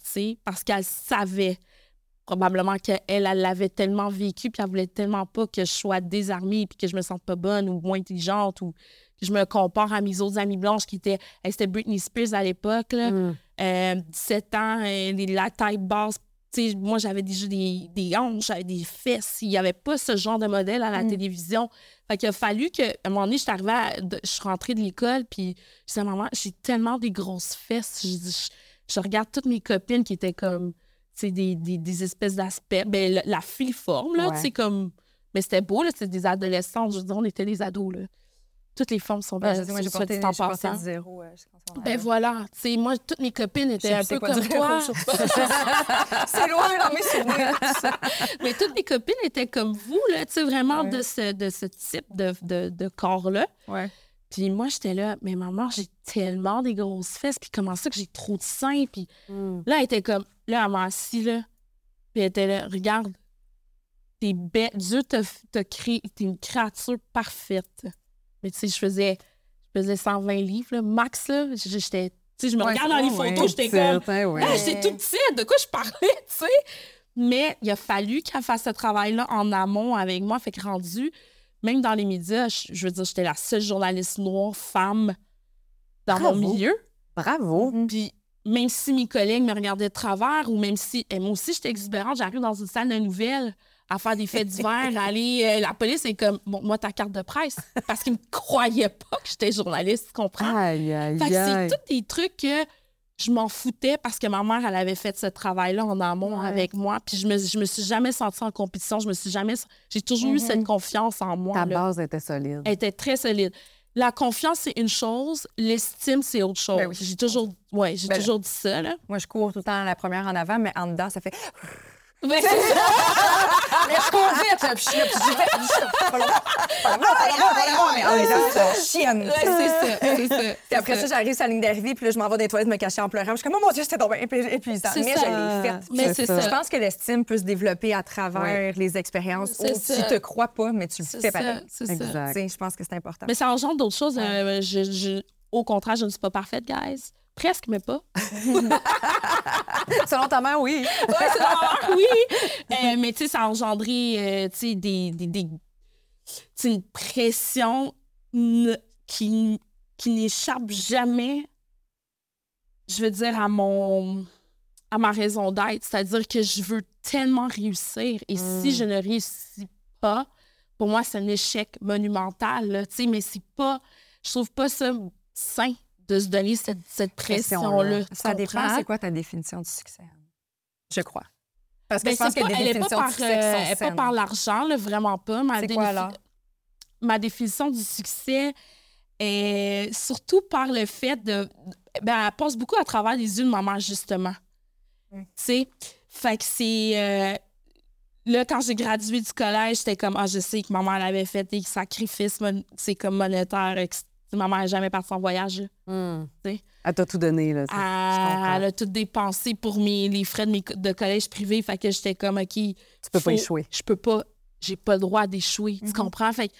parce qu'elle savait probablement qu'elle, elle l'avait tellement vécu, puis elle voulait tellement pas que je sois désarmée, puis que je me sente pas bonne ou moins intelligente, ou que je me compare à mes autres amies blanches qui étaient... elle, C'était Britney Spears à l'époque, là. Mm. Euh, 17 ans, la taille basse. Moi, j'avais déjà des, des hanches, j'avais des fesses. Il n'y avait pas ce genre de modèle à la télévision. Fait qu'il a fallu que, à un moment donné, je suis arrivée, à- de- je suis rentrée de l'école, puis je disais, maman, j'ai tellement des grosses fesses. Je, dis, je- je regarde toutes mes copines qui étaient comme, tu des, des, des espèces d'aspects. Ben, la, filiforme, là, Ouais. tu sais, comme. Mais c'était beau, là, c'était des adolescentes. Je veux dire, on était des ados, là. Toutes les formes sont belles. je sais, moi, j'ai porté, porté zéro. euh. Ben voilà, tu sais, moi, toutes mes copines étaient un peu quoi comme toi. C'est loin dans mes souvenirs. tout ça. Mais toutes mes copines étaient comme vous, là, tu sais, vraiment Ouais. de, ce, de ce type de, de, de corps-là. Ouais. Puis moi, j'étais là, mais maman, j'ai tellement des grosses fesses, puis comment ça que j'ai trop de seins? Puis Mm. là, elle était comme, là, elle m'a assis, là, puis elle était là, regarde, t'es belle, Dieu t'a t'a créé, t'es une créature parfaite. Mais tu sais, je faisais, je faisais 120 livres, là, max, là, j'étais, tu sais, je me Ouais, regarde dans les photos, j'étais comme, ah, j'étais toute petite, de quoi je parlais, tu sais? Mais il a fallu qu'elle fasse ce travail-là en amont avec moi. Fait que rendu, même dans les médias, je, je veux dire, j'étais la seule journaliste noire, femme, dans Bravo. mon milieu. Bravo. Puis même si mes collègues me regardaient de travers ou même si et moi aussi j'étais exubérante, j'arrive dans une salle de nouvelles à faire des faits divers, à aller euh, la police est comme bon, moi ta carte de presse parce qu'ils me croyaient pas que j'étais journaliste, tu comprends? Aïe, aïe, fait que c'est tous des trucs que je m'en foutais parce que ma mère, elle avait fait ce travail-là en amont Ouais. avec moi. Puis je me, je me suis jamais sentie en compétition. Je me suis jamais... J'ai toujours eu Mhm. cette confiance en moi. Ta là. base était solide. Elle était très solide. La confiance, c'est une chose. L'estime, c'est autre chose. Ben oui. J'ai toujours, ouais, j'ai Ben toujours dit ça. Là. Moi, je cours tout le temps la première en avant, mais en dedans, ça fait. Mais je cours vite, là, puis je suis là, puis je suis là, pas loin, pas loin, pas loin, pas loin, mais c'est chienne. Ouais, c'est ça, c'est ça. Puis après ça, j'arrive sur la ligne d'arrivée, puis là, je m'en vais dans les toilettes me cacher en pleurant. Je suis comme, oh mon Dieu, c'était donc épuisant. C'est Mais ça. je l'ai faite. Mais C'est c'est ça. ça. Je pense que l'estime peut se développer à travers Ouais. les expériences. C'est où ça. Tu te crois pas, mais tu le C'est fais ça, pareil. c'est ça. Exact. Je pense que c'est important. Mais ça engendre d'autres choses. Ouais. Euh, je- je- au contraire, je ne suis pas parfaite, guys. Presque, mais pas. Selon ta mère, oui. Ouais, c'est normal, oui. Euh, mais tu sais, ça a engendré euh, tu sais, des, des, des- une pression qui, qui n'échappe jamais, je veux dire, à mon à ma raison d'être. C'est-à-dire que je veux tellement réussir. Et si je ne réussis pas, pour moi, c'est un échec monumental. là, tu sais, mais c'est pas. Je trouve pas ça sain de se donner cette, cette pression-là. Ça dépend, c'est quoi ta définition du succès? Je crois. Parce que Ben, je pense n'est pas définitions par, du succès qui euh, sont elle est pas saines. par l'argent, vraiment pas. Ma, C'est défi- quoi alors? ma définition du succès est surtout par le fait de. Ben, elle passe beaucoup à travers les yeux de ma mère, justement. Mm. Tu sais? Fait que c'est. euh, Là, quand j'ai gradué du collège, j'étais comme, ah, je sais que ma mère elle avait fait des sacrifices, c'est comme monétaire. et que c- Ma mère n'a jamais parti en voyage. Hmm. Elle t'a tout donné, là. ça. Elle, a tout dépensé pour mes, les frais de, mes, de collège privé. Fait que j'étais comme, OK. Tu peux pas échouer. Je peux pas. J'ai pas le droit d'échouer. Tu comprends? Fait que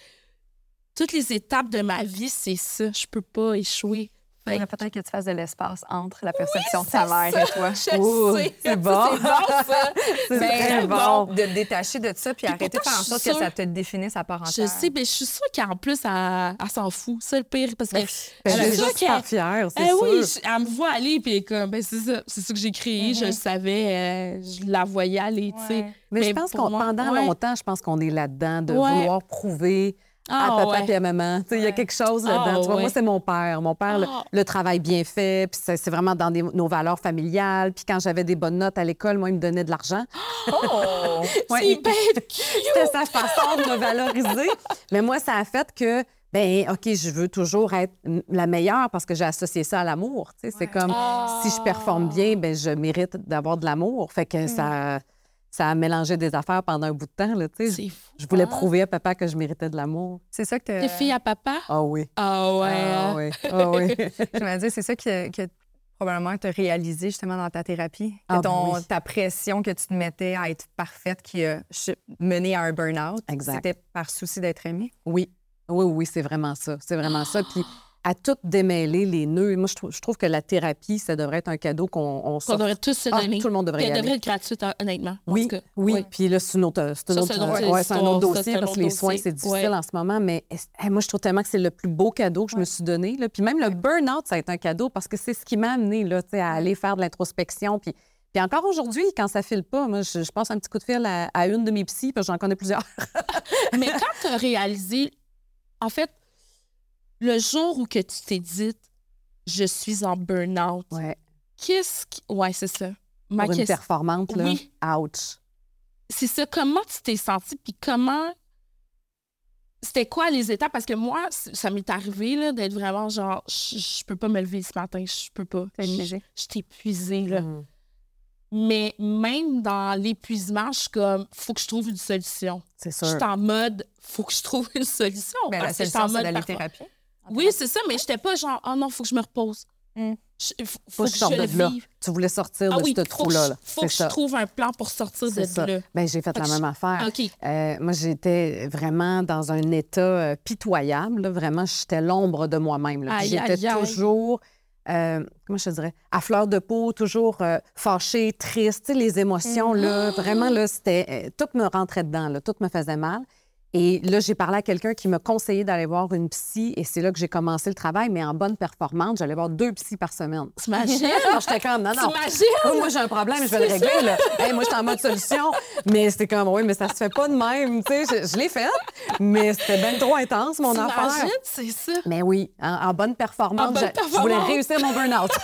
toutes les étapes de ma vie, c'est ça. Je peux pas échouer. Fait faudrait peut-être que tu fasses de l'espace entre la perception de ta mère et toi. Je c'est bon. C'est bon, ça. C'est Mais très bon. de te détacher de ça puis arrêter de faire en je sorte que ça te définisse à part Je entière. sais, mais je suis sûre qu'en plus, elle, elle s'en fout. C'est le pire. Parce que. Ben, elle je suis ça juste qu'elle- super fière, c'est Eh sûr. oui, je- elle me voit aller, puis elle est comme, ben c'est ça, c'est ça que j'ai créé, je le savais, euh, je la voyais aller, tu sais. Mais, Mais je pense qu'on pendant ouais. longtemps, je pense qu'on est là-dedans de Ouais. vouloir prouver à Ah, papa ouais. et à maman. Il y a quelque chose Ah, là-dedans. Ouais. Moi, c'est mon père. Mon père, le, Ah. le travail bien fait, puis c'est vraiment dans des- nos valeurs familiales. Puis quand j'avais des bonnes notes à l'école, moi, il me donnait de l'argent. Oh! C'est! C'était sa façon de me valoriser. Mais moi, ça a fait que, ben OK, je veux toujours être la meilleure parce que j'ai associé ça à l'amour. C'est comme si je performe bien, ben je mérite d'avoir de l'amour. Fait que ça, ça a mélangé des affaires pendant un bout de temps. Là, tu fou. je voulais hein? prouver à papa que je méritais de l'amour. C'est ça que T'es fille à papa? Ah oui. Ah ouais. Ah hein? oui. Ah oui. je me dis, c'est ça que, que probablement te réaliser justement dans ta thérapie? Que Ah, ton, oui. ta pression que tu te mettais à être parfaite qui a mené à un burn-out, Exact. c'était par souci d'être aimée? Oui, oui, oui, c'est vraiment ça. C'est vraiment ça. Puis à tout démêler les nœuds, moi, je trouve, je trouve que la thérapie, ça devrait être un cadeau qu'on on Qu'on s'offre. devrait tous se Ah, donner. tout le monde devrait y aller. devrait être gratuite, hon- honnêtement. en Oui, oui. Ouais. Puis là, c'est une autre, c'est Ça, ouais, un histoire. autre Ça, dossier un parce que les soins, c'est difficile Ouais. en ce moment. Mais hey, moi, je trouve tellement que c'est le plus beau cadeau que je me suis donné. là. Puis même le burn-out, ça a été un cadeau parce que c'est ce qui m'a amené là, à aller faire de l'introspection. Puis, puis encore aujourd'hui, quand ça file pas, moi, je, je passe un petit coup de fil à, à une de mes psys, parce que j'en connais plusieurs. Mais quand tu as réalisé, en fait, le jour où que tu t'es dit, je suis en burn-out, Ouais. qu'est-ce qui. Ouais, c'est ça. Ma Pour une question. performante, là, Oui. ouch. C'est ça. Comment tu t'es sentie, puis comment. C'était quoi les étapes? Parce que moi, ça m'est arrivé là, d'être vraiment genre, je je peux pas me lever ce matin, je peux pas. Je je suis épuisée, là. Mm. Mais même dans l'épuisement, je suis comme, faut que je trouve une solution. C'est Je sûr. suis en mode, faut que je trouve une solution. Ben, la solution, c'est d'aller thérapie. Oui, c'est ça, mais j'étais pas genre, oh non, faut que je me repose. Mm. Je- faut, Faut que je sorte de là. Tu voulais sortir Ah de oui, ce trou-là. là. faut que je trouve un plan pour sortir de ça. là. Ben, j'ai fait Fait la même je- affaire. OK. Euh, moi, j'étais vraiment dans un état euh, pitoyable. là. Vraiment, j'étais l'ombre de moi-même. là. J'étais toujours, euh, comment je te dirais, à fleur de peau, toujours euh, fâchée, triste. Tu sais, les émotions, là, Mm. vraiment, là, c'était... tout me rentrait dedans, là, tout me faisait mal. Et là, j'ai parlé à quelqu'un qui m'a conseillé d'aller voir une psy et c'est là que j'ai commencé le travail, mais en bonne performance, j'allais voir deux psys par semaine. T'imagines? J'étais comme, non, non. Oh, moi, j'ai un problème, je vais le régler. Là. Hey, moi, j'étais en mode solution. Mais c'était comme, oui, mais ça se fait pas de même. Tu sais, je, je l'ai fait, mais c'était bien trop intense, mon affaire. C'est ça. Mais oui, en, en bonne performance, En bonne je- je voulais réussir mon burn-out.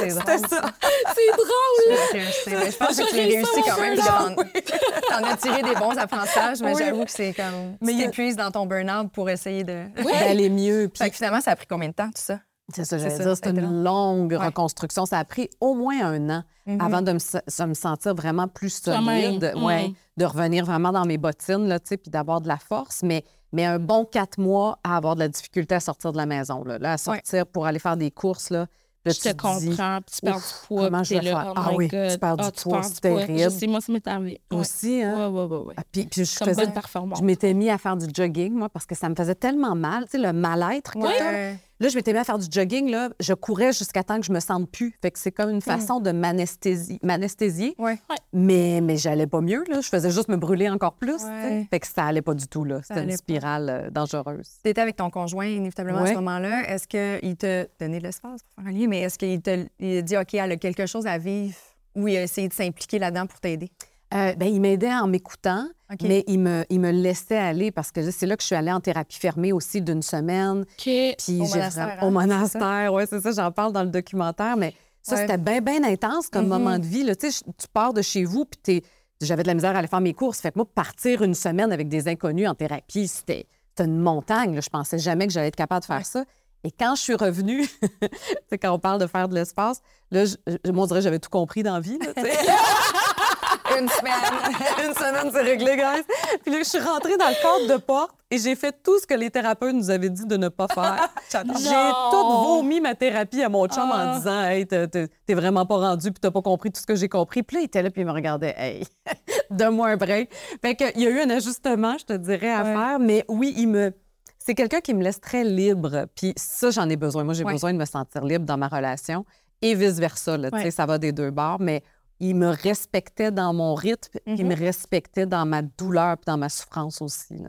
C'est drôle. C'était ça. C'est drôle. Je je pense que tu l'as réussi quand même. T'en as tiré des bons apprentissages, mais Oui. j'avoue que c'est comme. Mais tu t'épuises dans ton burn-out pour essayer de. D'aller mieux. Puis, Fait que finalement, ça a pris combien de temps, tout ça? c'est ça, c'est j'allais ça, dire, c'était une longue Ouais. reconstruction. Ça a pris au moins un an Mhm. avant de me, se- de me sentir vraiment plus solide. Mhm. Ouais, de revenir vraiment dans mes bottines, là, tu sais, puis d'avoir de la force. Mais, mais un bon quatre mois à avoir de la difficulté à sortir de la maison. Là, Là, à sortir pour aller faire des courses. Là, Là, Je tu te comprends, puis tu perds du poids, comment je vais là, faire? oh Ah oui, God. tu perds du Ah, poids, c'est poids. Je terrible. sais, moi, ça m'est arrivé. Ouais. Aussi, hein? Ouais, ouais, ouais, ouais. Ah, Puis, puis je Comme faisais... bonne performance. Je m'étais mis à faire du jogging, moi, parce que ça me faisait tellement mal, tu sais, le mal-être. que t'as. Ouais. Là, je m'étais mis à faire du jogging, là. Je courais jusqu'à temps que je me sente plus. Fait que c'est comme une façon de m'anesthésier. m'anesthésier. Ouais. Mais, mais j'allais pas mieux, là. Je faisais juste me brûler encore plus. Ouais. Fait que ça allait pas du tout, là. C'était une spirale euh, dangereuse. Tu étais avec ton conjoint, inévitablement, à ce moment-là. Est-ce qu'il t'a donné de l'espace pour faire un lien, mais est-ce qu'il t'a il a dit, OK, elle a quelque chose à vivre ou il a essayé de s'impliquer là-dedans pour t'aider? Euh, ben, il m'aidait en m'écoutant, Mais il me, il me laissait aller parce que c'est là que je suis allée en thérapie fermée aussi d'une semaine. OK. Puis Au monastère, hein, Au c'est monastère, oui, c'est ça, j'en parle dans le documentaire. Mais ça, Ouais. c'était bien, bien intense comme Mhm. moment de vie. là. Tu sais, tu pars de chez vous, puis j'avais de la misère à aller faire mes courses. Fait que moi, partir une semaine avec des inconnus en thérapie, c'était une montagne. là. Je pensais jamais que j'allais être capable de faire Ouais. ça. Et quand je suis revenue, quand on parle de faire de l'espace, là, je, je- moi, on dirait que j'avais tout compris dans la vie. là. Une semaine. Une semaine, c'est réglé, guys. Puis là, je suis rentrée dans le cadre de porte et j'ai fait tout ce que les thérapeutes nous avaient dit de ne pas faire. J'ai tout vomi ma thérapie à mon chum Ah. en disant Hey, t'es- vraiment pas rendu puis t'as pas compris tout ce que j'ai compris. Puis là, il était là puis il me regardait Hey, donne-moi un break. Fait que, il y a eu un ajustement, je te dirais, à Ouais. faire. Mais oui, il me. C'est quelqu'un qui me laisse très libre. Puis ça, j'en ai besoin. Moi, j'ai Ouais. besoin de me sentir libre dans ma relation et vice-versa. Ouais. Ça va des deux bords. Mais il me respectait dans mon rythme, il me respectait dans ma douleur puis dans ma souffrance aussi. là.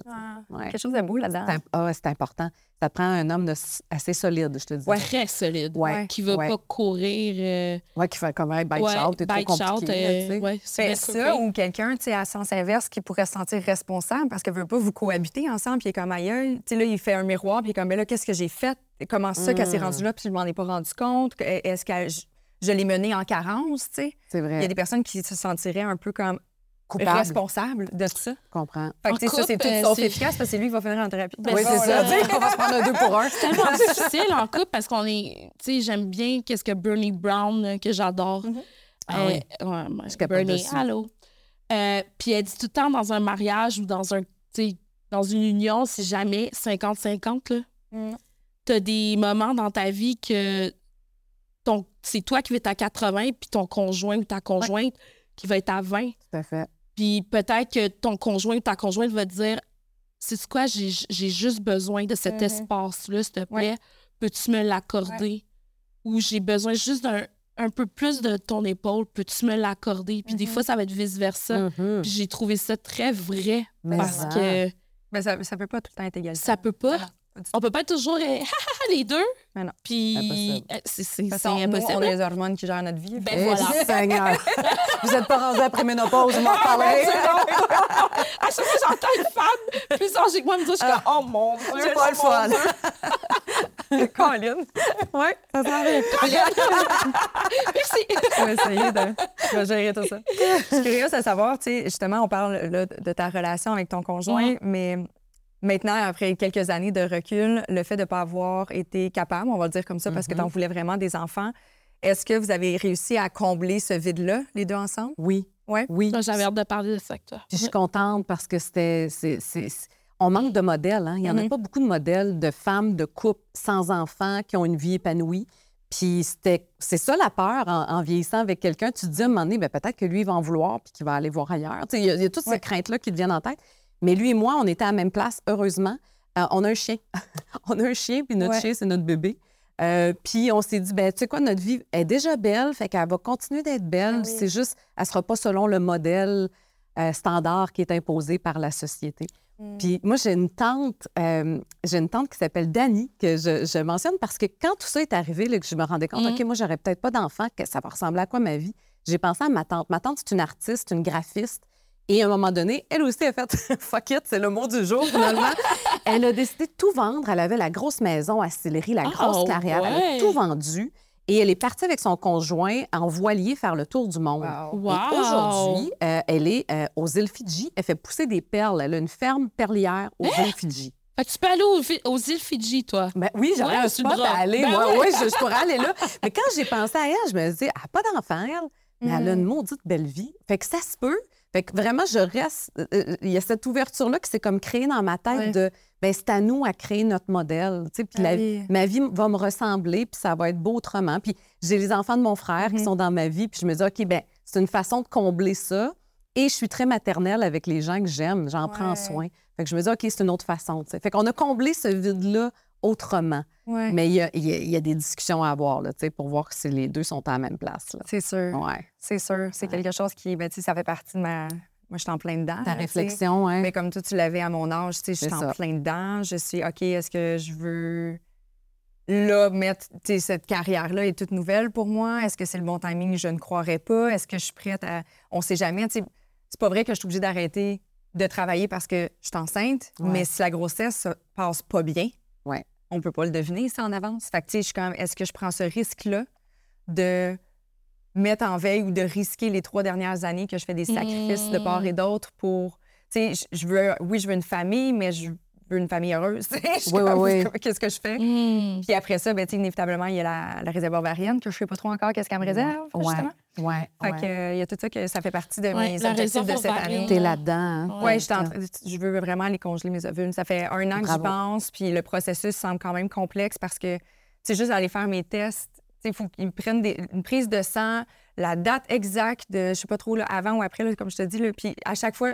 Ouais. Quelque chose de beau là-dedans. C'est imp- ah important. Ça prend un homme de- assez solide, je te dis. Très solide. Ouais. Qui veut Ouais. pas courir. euh, Ouais, qui fait comme hey, bite ouais, shout, t'es trop compliqué. euh, c'est Fait bien ça ou quelqu'un, tu sais, à sens inverse, qui pourrait se sentir responsable parce qu'elle veut pas vous cohabiter ensemble, puis il est comme ailleurs. Tu sais, là, il fait un miroir, puis il est comme, ben là, qu'est-ce que j'ai fait? Comment ça qu'elle s'est Mm. rendue là, puis je m'en ai pas rendu compte? Est-ce que je, l'ai menée en carence, tu sais? C'est Il y a vrai. des personnes qui se sentiraient un peu comme Coupable. responsables de ça. Je comprends. Fait que, En tu sais, ça, c'est tout euh, sauf c'est- efficace parce que c'est lui qui va finir en thérapie. Ben, oui, c'est ça. On va se prendre un deux pour un. C'est tellement difficile en couple parce qu'on est. Tu sais, j'aime bien qu'est-ce que Bernie Brown, euh, que j'adore. Ah oui. Euh, ouais, moi, Bernie, allô. Euh, Puis elle dit tout le temps dans un mariage ou dans un. tu sais, dans une union, si jamais 50-50, là. Mm. T'as des moments dans ta vie que c'est toi qui vas être à 80, puis ton conjoint ou ta conjointe qui va être à 20. Tout à fait. Puis peut-être que ton conjoint ou ta conjointe va te dire C'est quoi, j'ai juste besoin de cet Mhm. espace-là, s'il te Ouais. plaît. Peux-tu me l'accorder? Ou j'ai besoin juste d'un un peu plus de ton épaule, peux-tu me l'accorder? Puis des Mhm. fois, ça va être vice-versa. Mhm. Puis j'ai trouvé ça très vrai Mais parce ça. que Ben, ça, ça peut pas tout le temps être égal. ça peut pas. Ah. On peut pas être toujours euh, les deux. Mais non. Puis euh, c'est nous, impossible. on a les hormones qui gèrent notre vie. Ben voilà. Seigneur. Vous n'êtes pas rendu après ménopause, vous m'en parlerez. à chaque fois j'entends une femme plus âgée que moi me dire, je suis comme, oh mon Dieu, C'est pas le fun. Colin. Oui, ça s'en vient. Merci. On va essayer de, de gérer tout ça. Je suis curieuse de savoir, tu sais, justement, on parle là, de ta relation avec ton conjoint, mais maintenant, après quelques années de recul, le fait de ne pas avoir été capable, on va le dire comme ça, parce que tu en voulais vraiment des enfants, est-ce que vous avez réussi à combler ce vide-là, les deux ensemble? Oui. Ouais. Oui. Moi, J'avais hâte de parler de ça avec toi. Puis je suis contente parce que c'était. c'est- c'est- c'est- On manque de modèles. Hein? Il n'y en a Mhm. pas beaucoup de modèles de femmes, de couples sans enfants qui ont une vie épanouie. Puis c'était, c'est ça la peur en, en vieillissant avec quelqu'un. Tu te dis à un moment donné, ben, peut-être que lui, il va en vouloir puis qu'il va aller voir ailleurs. Tu sais, Il y, a- il y a toutes ces craintes-là qui te viennent en tête. Mais lui et moi, on était à la même place, heureusement. Euh, on a un chien. on a un chien, puis notre Ouais. chien, c'est notre bébé. Euh, puis on s'est dit, ben, tu sais quoi, notre vie est déjà belle, fait qu'elle va continuer d'être belle. Ah oui. C'est juste, elle sera pas selon le modèle euh, standard qui est imposé par la société. Mm. Puis moi, j'ai une tante, j'ai une tante qui s'appelle Dani, que je, je mentionne parce que quand tout ça est arrivé, là, que je me rendais compte, Mhm. OK, moi, j'aurais peut-être pas d'enfant, que ça va ressembler à quoi ma vie? J'ai pensé à ma tante. Ma tante, c'est une artiste, une graphiste. Et à un moment donné, elle aussi a fait fuck it, c'est le mot du jour finalement. elle a décidé de tout vendre. Elle avait la grosse maison à Sillery, la grosse Oh, carrière. Elle ouais. a tout vendu. Et elle est partie avec son conjoint en voilier faire le tour du monde. Wow. Aujourd'hui, euh, elle est euh, aux îles Fidji. Elle fait pousser des perles. Elle a une ferme perlière aux Hein? îles Fidji. Fait que tu peux aller aux, îles Fidji, toi. Ben oui, j'aurais Ouais, un spot à aller. Ben ouais. je, je pourrais aller là. Mais quand j'ai pensé à elle, je me dis, elle n'a pas d'enfant, elle. Mais elle a une maudite belle vie. Fait que ça se peut. Fait que vraiment, je reste. euh, euh, Il y a cette ouverture-là qui s'est comme créée dans ma tête de. Ben, c'est à nous à créer notre modèle. tu sais, Puis Ah la- oui. ma vie va me ressembler, puis ça va être beau autrement. Puis j'ai les enfants de mon frère qui Mhm. sont dans ma vie, puis je me dis, OK, ben c'est une façon de combler ça. Et je suis très maternelle avec les gens que j'aime. J'en prends soin. Fait que je me dis, OK, c'est une autre façon. tu sais. Fait qu'on a comblé ce vide-là autrement. Ouais. Mais il y a, il y a- il y a des discussions à avoir là, tu sais, pour voir si les deux sont à la même place. C'est sûr. Ouais. C'est sûr. C'est Ouais. quelque chose qui, ben, ça fait partie de ma. Moi, je suis en plein dedans. Ta là, réflexion, hein? Mais comme toi, tu l'avais à mon âge, tu sais, je suis en plein dedans. Je suis, OK, est-ce que je veux là mettre, cette carrière-là est toute nouvelle pour moi? Est-ce que c'est le bon timing? Je ne croirais pas. Est-ce que je suis prête à. On sait jamais. C'est pas vrai que je suis obligée d'arrêter de travailler parce que je suis enceinte, Ouais. mais si la grossesse se passe pas bien. On peut pas le deviner, ça, en avance. Fait que, tu sais, je suis comme, est-ce que je prends ce risque-là de mettre en veille ou de risquer les trois dernières années que je fais des sacrifices de part et d'autre pour. Tu sais, je- je veux. Oui, je veux une famille, mais je veux une famille heureuse. tu. Je Oui, comme, oui, oui. Qu'est-ce que je fais? Hmm. Puis après ça, ben, tu inévitablement, il y a la, la réserve ovarienne que je sais pas trop encore qu'est-ce qu'elle me réserve, Ouais. justement. Ouais. Fait ouais. que, euh, il y a tout ça que ça fait partie de mes la objectifs de cette année. T'es là-dedans. hein? Ouais. Oui, je, en train- je veux vraiment aller congeler mes ovules. Ça fait un an que j'y Bravo. pense, puis le processus semble quand même complexe parce que c'est juste aller faire mes tests. Il faut qu'ils me prennent des- une prise de sang, la date exacte de, je sais pas trop, là, avant ou après, là, comme je te dis. Là, puis à chaque fois,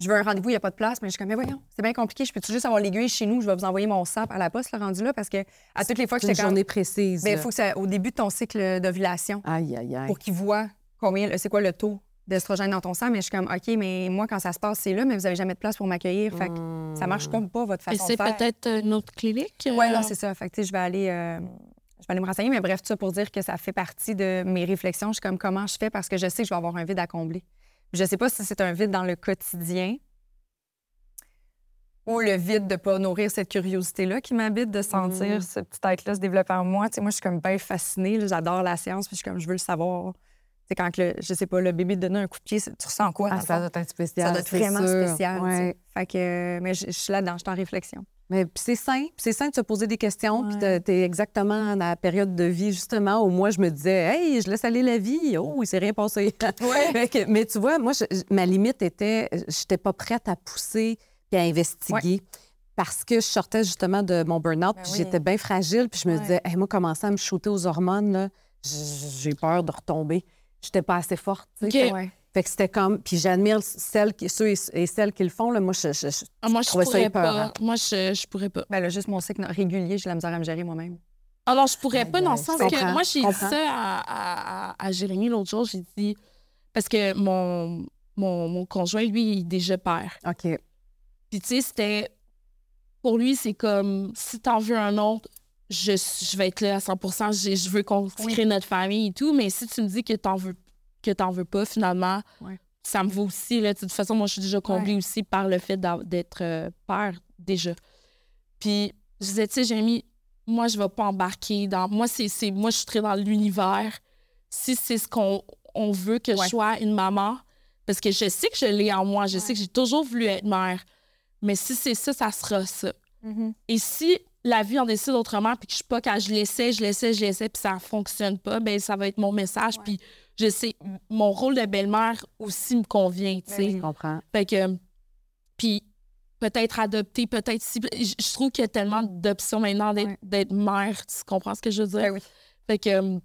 je veux un rendez-vous, il n'y a pas de place, mais je suis comme, mais voyons, c'est bien compliqué. Je peux juste avoir l'aiguille chez nous, je vais vous envoyer mon sang par la poste, le rendu là, parce que à toutes les fois que C'est une j'étais comme. journée précise. Ben, il faut que ça, au début de ton cycle d'ovulation, Aïe, aïe, aïe. pour qu'ils voient combien, c'est quoi le taux d'estrogène dans ton sang. Mais je suis comme, OK, mais moi, quand ça se passe, c'est là, mais vous n'avez jamais de place pour m'accueillir. Fait que ça marche comme pas, votre Et façon c'est de faire. peut-être une autre clinique? Oui, euh, là, c'est ça. Fait que, tu sais, je vais aller. euh, je vais aller me renseigner, mais bref, tout ça pour dire que ça fait partie de mes réflexions. Je suis comme comment je fais parce que je sais que je vais avoir un vide à combler. Je sais pas si c'est un vide dans le quotidien ou le vide de ne pas nourrir cette curiosité-là qui m'habite, de sentir Mm. ce petit être-là se développer en moi. Tu sais, moi, je suis comme bien fascinée. J'adore la science, puis je suis comme, je veux le savoir. C'est quand, que le, je sais pas, le bébé te donne un coup de pied, tu ressens quoi? Ah, ça doit être spécial. Ça doit être vraiment sûr. spécial. tu Ouais. sais. Fait que, mais je, je suis là-dedans, je suis en réflexion. Mais puis c'est sain. Puis C'est sain de se poser des questions. Puis Ouais. t'es- t'es exactement dans la période de vie, justement, où moi, je me disais, hey, je laisse aller la vie. Oh, il s'est rien passé. Que- mais tu vois, moi, je- ma limite était, j'étais pas prête à pousser puis à investiguer. Parce que je sortais justement de mon burn-out, Ben puis oui. j'étais bien fragile, puis je me disais, hey, moi, commencer à me shooter aux hormones, j'ai peur de retomber. J'étais pas assez forte. tu sais. OK. Ouais. Fait que c'était comme. Puis j'admire celles qui, ceux et, et celles qui le font. Là. Moi, je, je, je- Ah, moi, je trouvais ça pourrais pas. Moi, je, je pourrais pas. Ben là, juste mon cycle régulier, j'ai de la misère à me gérer moi-même. Alors, je pourrais pas dans le sens que moi, j'ai dit ça à, à, à, à Jérémy l'autre jour. J'ai dit. Parce que mon, mon, mon conjoint, lui, il est déjà père. OK. Puis, tu sais, c'était. Pour lui, c'est comme si t'en veux un autre, je, je vais être là à 100 Je, je veux qu'on Oui. crée notre famille et tout. Mais si tu me dis que t'en veux, que t'en veux pas, finalement, Ouais. ça me va aussi. Là. De toute façon, moi, je suis déjà comblée aussi par le fait d'être euh, père, déjà. Puis, je disais, tu sais, Jérémy, moi, je vais pas embarquer dans. Moi, c'est, c'est- moi je suis très dans l'univers. Si c'est ce qu'on on veut que Ouais. je sois une maman, parce que je sais que je l'ai en moi, je sais que j'ai toujours voulu être mère. Mais si c'est ça, ça sera ça. Et si la vie en décide autrement, puis que je suis pas quand je l'essaie, je l'essaie, je l'essaie, puis ça fonctionne pas, ben ça va être mon message. Puis je sais, mon rôle de belle-mère aussi me convient, tu sais. Je comprends. Fait que, puis peut-être adopter, peut-être si. Je trouve qu'il y a tellement d'options maintenant d'être mère, tu comprends ce que je veux dire? Ben oui. Fait que, hum,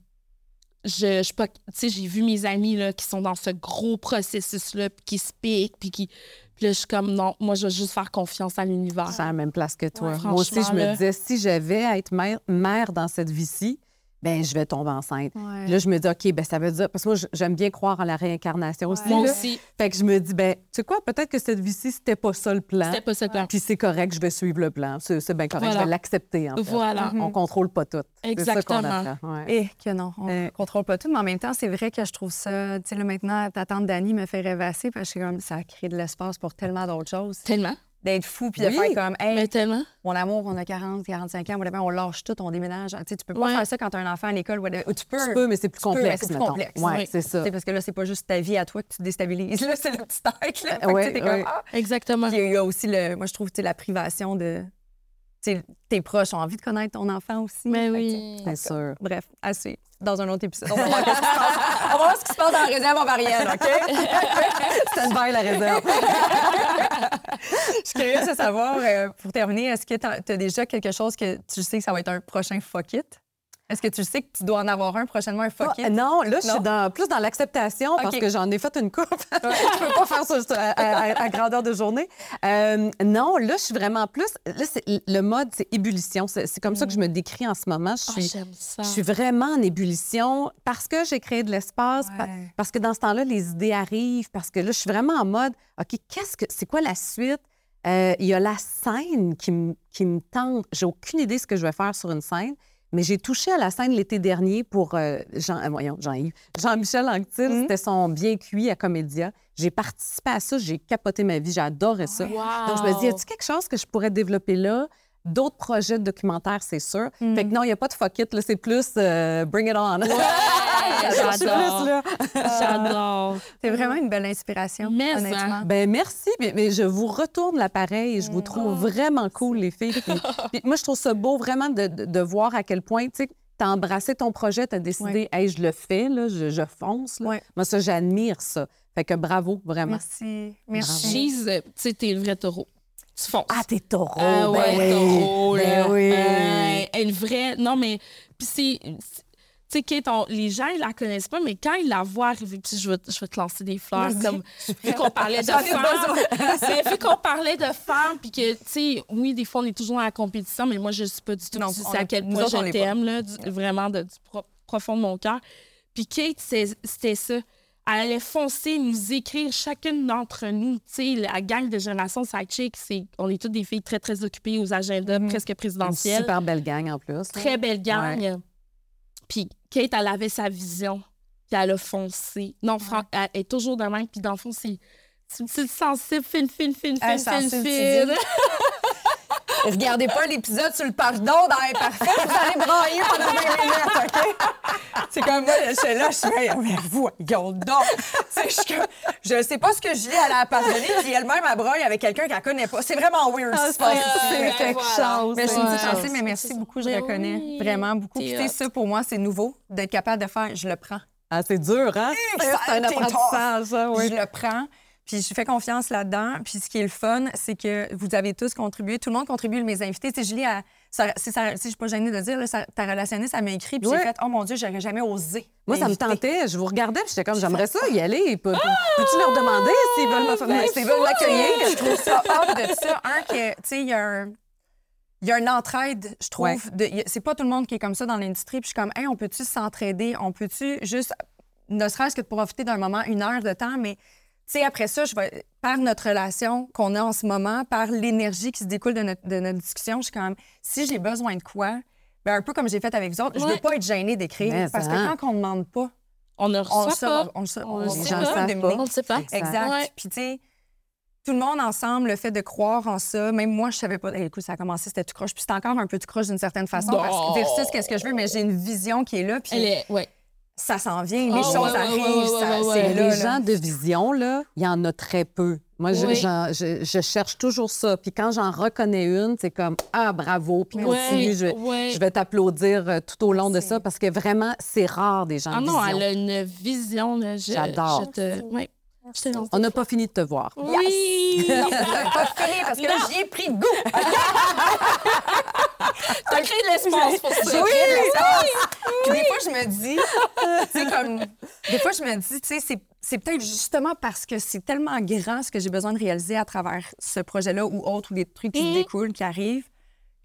je, je. Tu sais, j'ai vu mes amis là, qui sont dans ce gros processus-là, puis qui se piquent, puis qui. Puis là, je suis comme, non, moi, je vais juste faire confiance à l'univers. Suis à la même place que toi. Ouais, Moi aussi, je me disais, si j'avais à être mère, mère dans cette vie-ci, ben je vais tomber enceinte. Ouais. Là, je me dis, OK, ben ça veut dire. Parce que moi, j'aime bien croire en la réincarnation aussi. Moi là. aussi, Fait que je me dis, ben, tu sais quoi, peut-être que cette vie-ci, c'était pas ça le plan. c'était pas ça le plan. Puis c'est correct, je vais suivre le plan. C'est bien correct, Voilà. je vais l'accepter, en fait. Voilà. On contrôle pas tout. C'est ça qu'on Exactement. ouais. Et que non, on Euh, contrôle pas tout, mais en même temps, c'est vrai que je trouve ça. Tu sais, là, maintenant, ta tante Dani me fait rêvasser parce que comme, ça crée de l'espace pour tellement d'autres choses. Tellement. D'être fou puis de Oui. faire comme, hey, Mais tellement. mon amour, on a 40, 45 ans, whatever, on lâche tout, on déménage. Tu sais, tu peux pas Ouais. faire ça quand tu as un enfant à l'école. whatever. Tu peux. Tu peux, mais c'est plus complexe, c'est plus complexe. Ouais, Oui. c'est ça. parce que là, c'est pas juste ta vie à toi que tu déstabilises. Là, c'est le petit tête. Là. Ouais, tu sais, t'es comme, ah. Exactement. Puis il y a aussi, le, moi, je trouve, tu sais, la privation de. Tes proches ont envie de connaître ton enfant aussi. Mais que, oui. C'est sûr. Bref, assez. Dans un autre épisode. On va voir, qu'est-ce qui se passe. On va voir ce qui se passe dans la réserve ovarienne, OK? Stand by la réserve. Je suis curieuse de savoir, euh, pour terminer, est-ce que tu as déjà quelque chose que tu sais que ça va être un prochain fuck it? Est-ce que tu sais que tu dois en avoir un prochainement, un fuck it? non, là, je suis dans- plus dans l'acceptation parce que j'en ai fait une coupe. je peux pas faire ça à, à- à grandeur de journée. Euh, non, là, je suis vraiment plus. Là, le mode, c'est ébullition. C'est comme ça que je me décris en ce moment. Je Ah, suis, ça. je suis vraiment en ébullition parce que j'ai créé de l'espace, Ouais. parce que dans ce temps-là, les idées arrivent, parce que là, je suis vraiment en mode, OK, qu'est-ce que c'est quoi la suite? Euh, Il y a la scène qui me qui tente. J'ai aucune idée de ce que je vais faire sur une scène, mais j'ai touché à la scène l'été dernier pour euh, Jean, euh, voyons, Jean-Yves. Jean-Michel Anctil, Mhm. c'était son bien cuit à Comédia. J'ai participé à ça, j'ai capoté ma vie, adoré ça. Wow. Donc, je me dis, y a-t-il quelque chose que je pourrais développer là? D'autres projets de documentaires, c'est sûr. Mm. Fait que non, il n'y a pas de fuck it, là, c'est plus euh, bring it on. Ouais, j'adore. J'adore. C'est vraiment une belle inspiration, honnêtement. hein. Ben merci, mais, mais je vous retourne l'appareil et je vous trouve vraiment cool, les filles. Puis, puis moi, je trouve ça beau vraiment de, de- de voir à quel point, tu sais, t'as embrassé ton projet, t'as décidé, hey, je le fais, là, je, je fonce. Là. Ouais. Moi, ça, j'admire ça. Fait que bravo, vraiment. Merci. Merci. Euh, tu sais, t'es le vrai taureau. Tu fonces. Ah, t'es taureau. Ah ben ouais, oui. taureau, Ben là. oui. Euh, une vraie. Non, mais. Puis c'est. Tu sais, Kate, on- les gens, ils la connaissent pas, mais quand ils la voient arriver, puis je vais, je vais te lancer des fleurs, comme, vu qu'on parlait de femmes, mais vu qu'on parlait de femmes, puis que, tu sais, oui, des fois, on est toujours dans la compétition, mais moi, je suis pas du tout. Non, tu sais à quel point je t'aime, là, du- vraiment de- du pro- profond de mon cœur. Puis Kate, c'était ça. Elle allait foncer, nous écrire, chacune d'entre nous. Tu sais, la gang de Génération Sidechick, c'est, on est toutes des filles très, très occupées aux agendas presque Une présidentiels. super belle gang en plus. là. Très belle gang. Puis Kate, elle avait sa vision, puis elle a foncé. Non, Fran- elle est toujours de même, puis dans le fond, c'est une petite sensible, fine, fine, fine, fine, fine, fine. Regardez pas l'épisode sur le pardon dans Imparfait, vous allez brailler pendant 20 minutes, OK? C'est comme moi, je suis là, je suis là, mais voyons donc! Je, je sais pas ce que Julie elle a pardonné, puis elle-même, elle broye avec quelqu'un qu'elle connaît pas. C'est vraiment weird, ici. c'est ben quelque voilà. chose. Mais je suis Ouais. mais merci beaucoup, je Ben reconnais. oui. Vraiment beaucoup. Hot. ça, pour moi, c'est nouveau, d'être capable de faire, je le prends. Ah, c'est dur, hein? C'est un apprentissage, ça, oui. Je le prends. Puis je fais confiance là-dedans. Puis ce qui est le fun, c'est que vous avez tous contribué. Tout le monde contribue, mes invités. Tu sais, Julie, ça- si, ça- si je suis pas gênée de le dire, là, ça- ta relationniste, elle m'a écrit, puis Ouais. j'ai fait Oh mon Dieu, j'aurais jamais osé. Moi, ça me tentait. Je vous regardais, puis j'étais comme, j'aimerais ça y aller. Peux- peux- Peux-tu leur demander s'ils veulent Ben, m'accueillir? Je trouve ça hot de ça. Un, que, tu sais, il y a un. Il y a une entraide, je trouve. Ouais. C'est pas tout le monde qui est comme ça dans l'industrie. Puis je suis comme, hey, on peut-tu s'entraider? On peut-tu juste, ne serait-ce que de profiter d'un moment, une heure de temps, mais sais, après ça, je vais, par notre relation qu'on a en ce moment, par l'énergie qui se découle de notre, de notre discussion, je suis comme, si j'ai besoin de quoi, ben, un peu comme j'ai fait avec vous autres, je Ouais. veux pas être gênée d'écrire. Mais Parce ça. que quand on ne demande pas, On ne on reçoit le pas. saura- on On on sait pas. On ne sait pas. Exact. Ouais. Puis, tu sais, tout le monde ensemble, le fait de croire en ça, même moi, je savais pas. Eh, écoute, ça a commencé, c'était tout croche. Puis, c'est encore un peu tout croche d'une certaine façon. Parce que Non. versus qu'est-ce que je veux, mais j'ai une vision qui est là. Puis, Elle est, ouais. Ça s'en vient. Les choses ouais, arrivent. ouais, ouais, ça- ouais, ouais. c'est là. Les là. gens de vision, là, il y en a très peu. Moi, je, Oui. je- je cherche toujours ça. Puis quand j'en reconnais une, c'est comme Ah, bravo, puis continue. Je, je vais t'applaudir euh, tout au long de ça parce que vraiment, c'est rare des gens Ah de non, vision. elle a une vision. J'adore. Te... ouais. On n'a pas fini de te voir. Oui! Non, pas fini parce que là, j'y ai pris goût. T'as créé de l'espace pour ça. L'espace. Puis des fois, je me dis, sais, comme. Des fois, je me dis, tu sais, c'est- c'est peut-être justement parce que c'est tellement grand ce que j'ai besoin de réaliser à travers ce projet-là ou autre, ou des trucs qui Mhm. découlent, qui arrivent,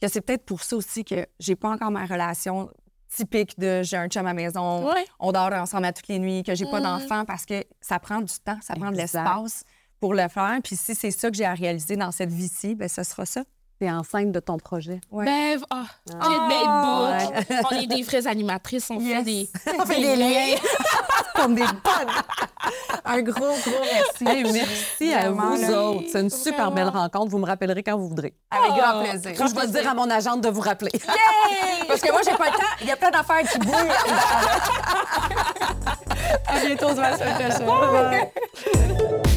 que c'est peut-être pour ça aussi que j'ai pas encore ma relation typique de j'ai un chum à la maison, Ouais. on dort ensemble à toutes les nuits, que j'ai pas Mhm. d'enfant parce que ça prend du temps, ça prend de l'espace pour le faire. Puis si c'est ça que j'ai à réaliser dans cette vie-ci, ben ce sera ça. T'es enceinte de ton projet. Ouais. Ben, ah, Ah. On est des vraies animatrices, on fait des, On fait des liens comme des bonnes. Un gros, gros merci. Hey, merci à vous là. autres. C'est une super belle rencontre. Vous me rappellerez quand vous voudrez. Avec grand Oh. plaisir. Je vais dire à mon agente de vous rappeler. Parce que moi, j'ai pas le temps. Il y a plein d'affaires qui bougent. à bientôt, on se voit la semaine prochaine.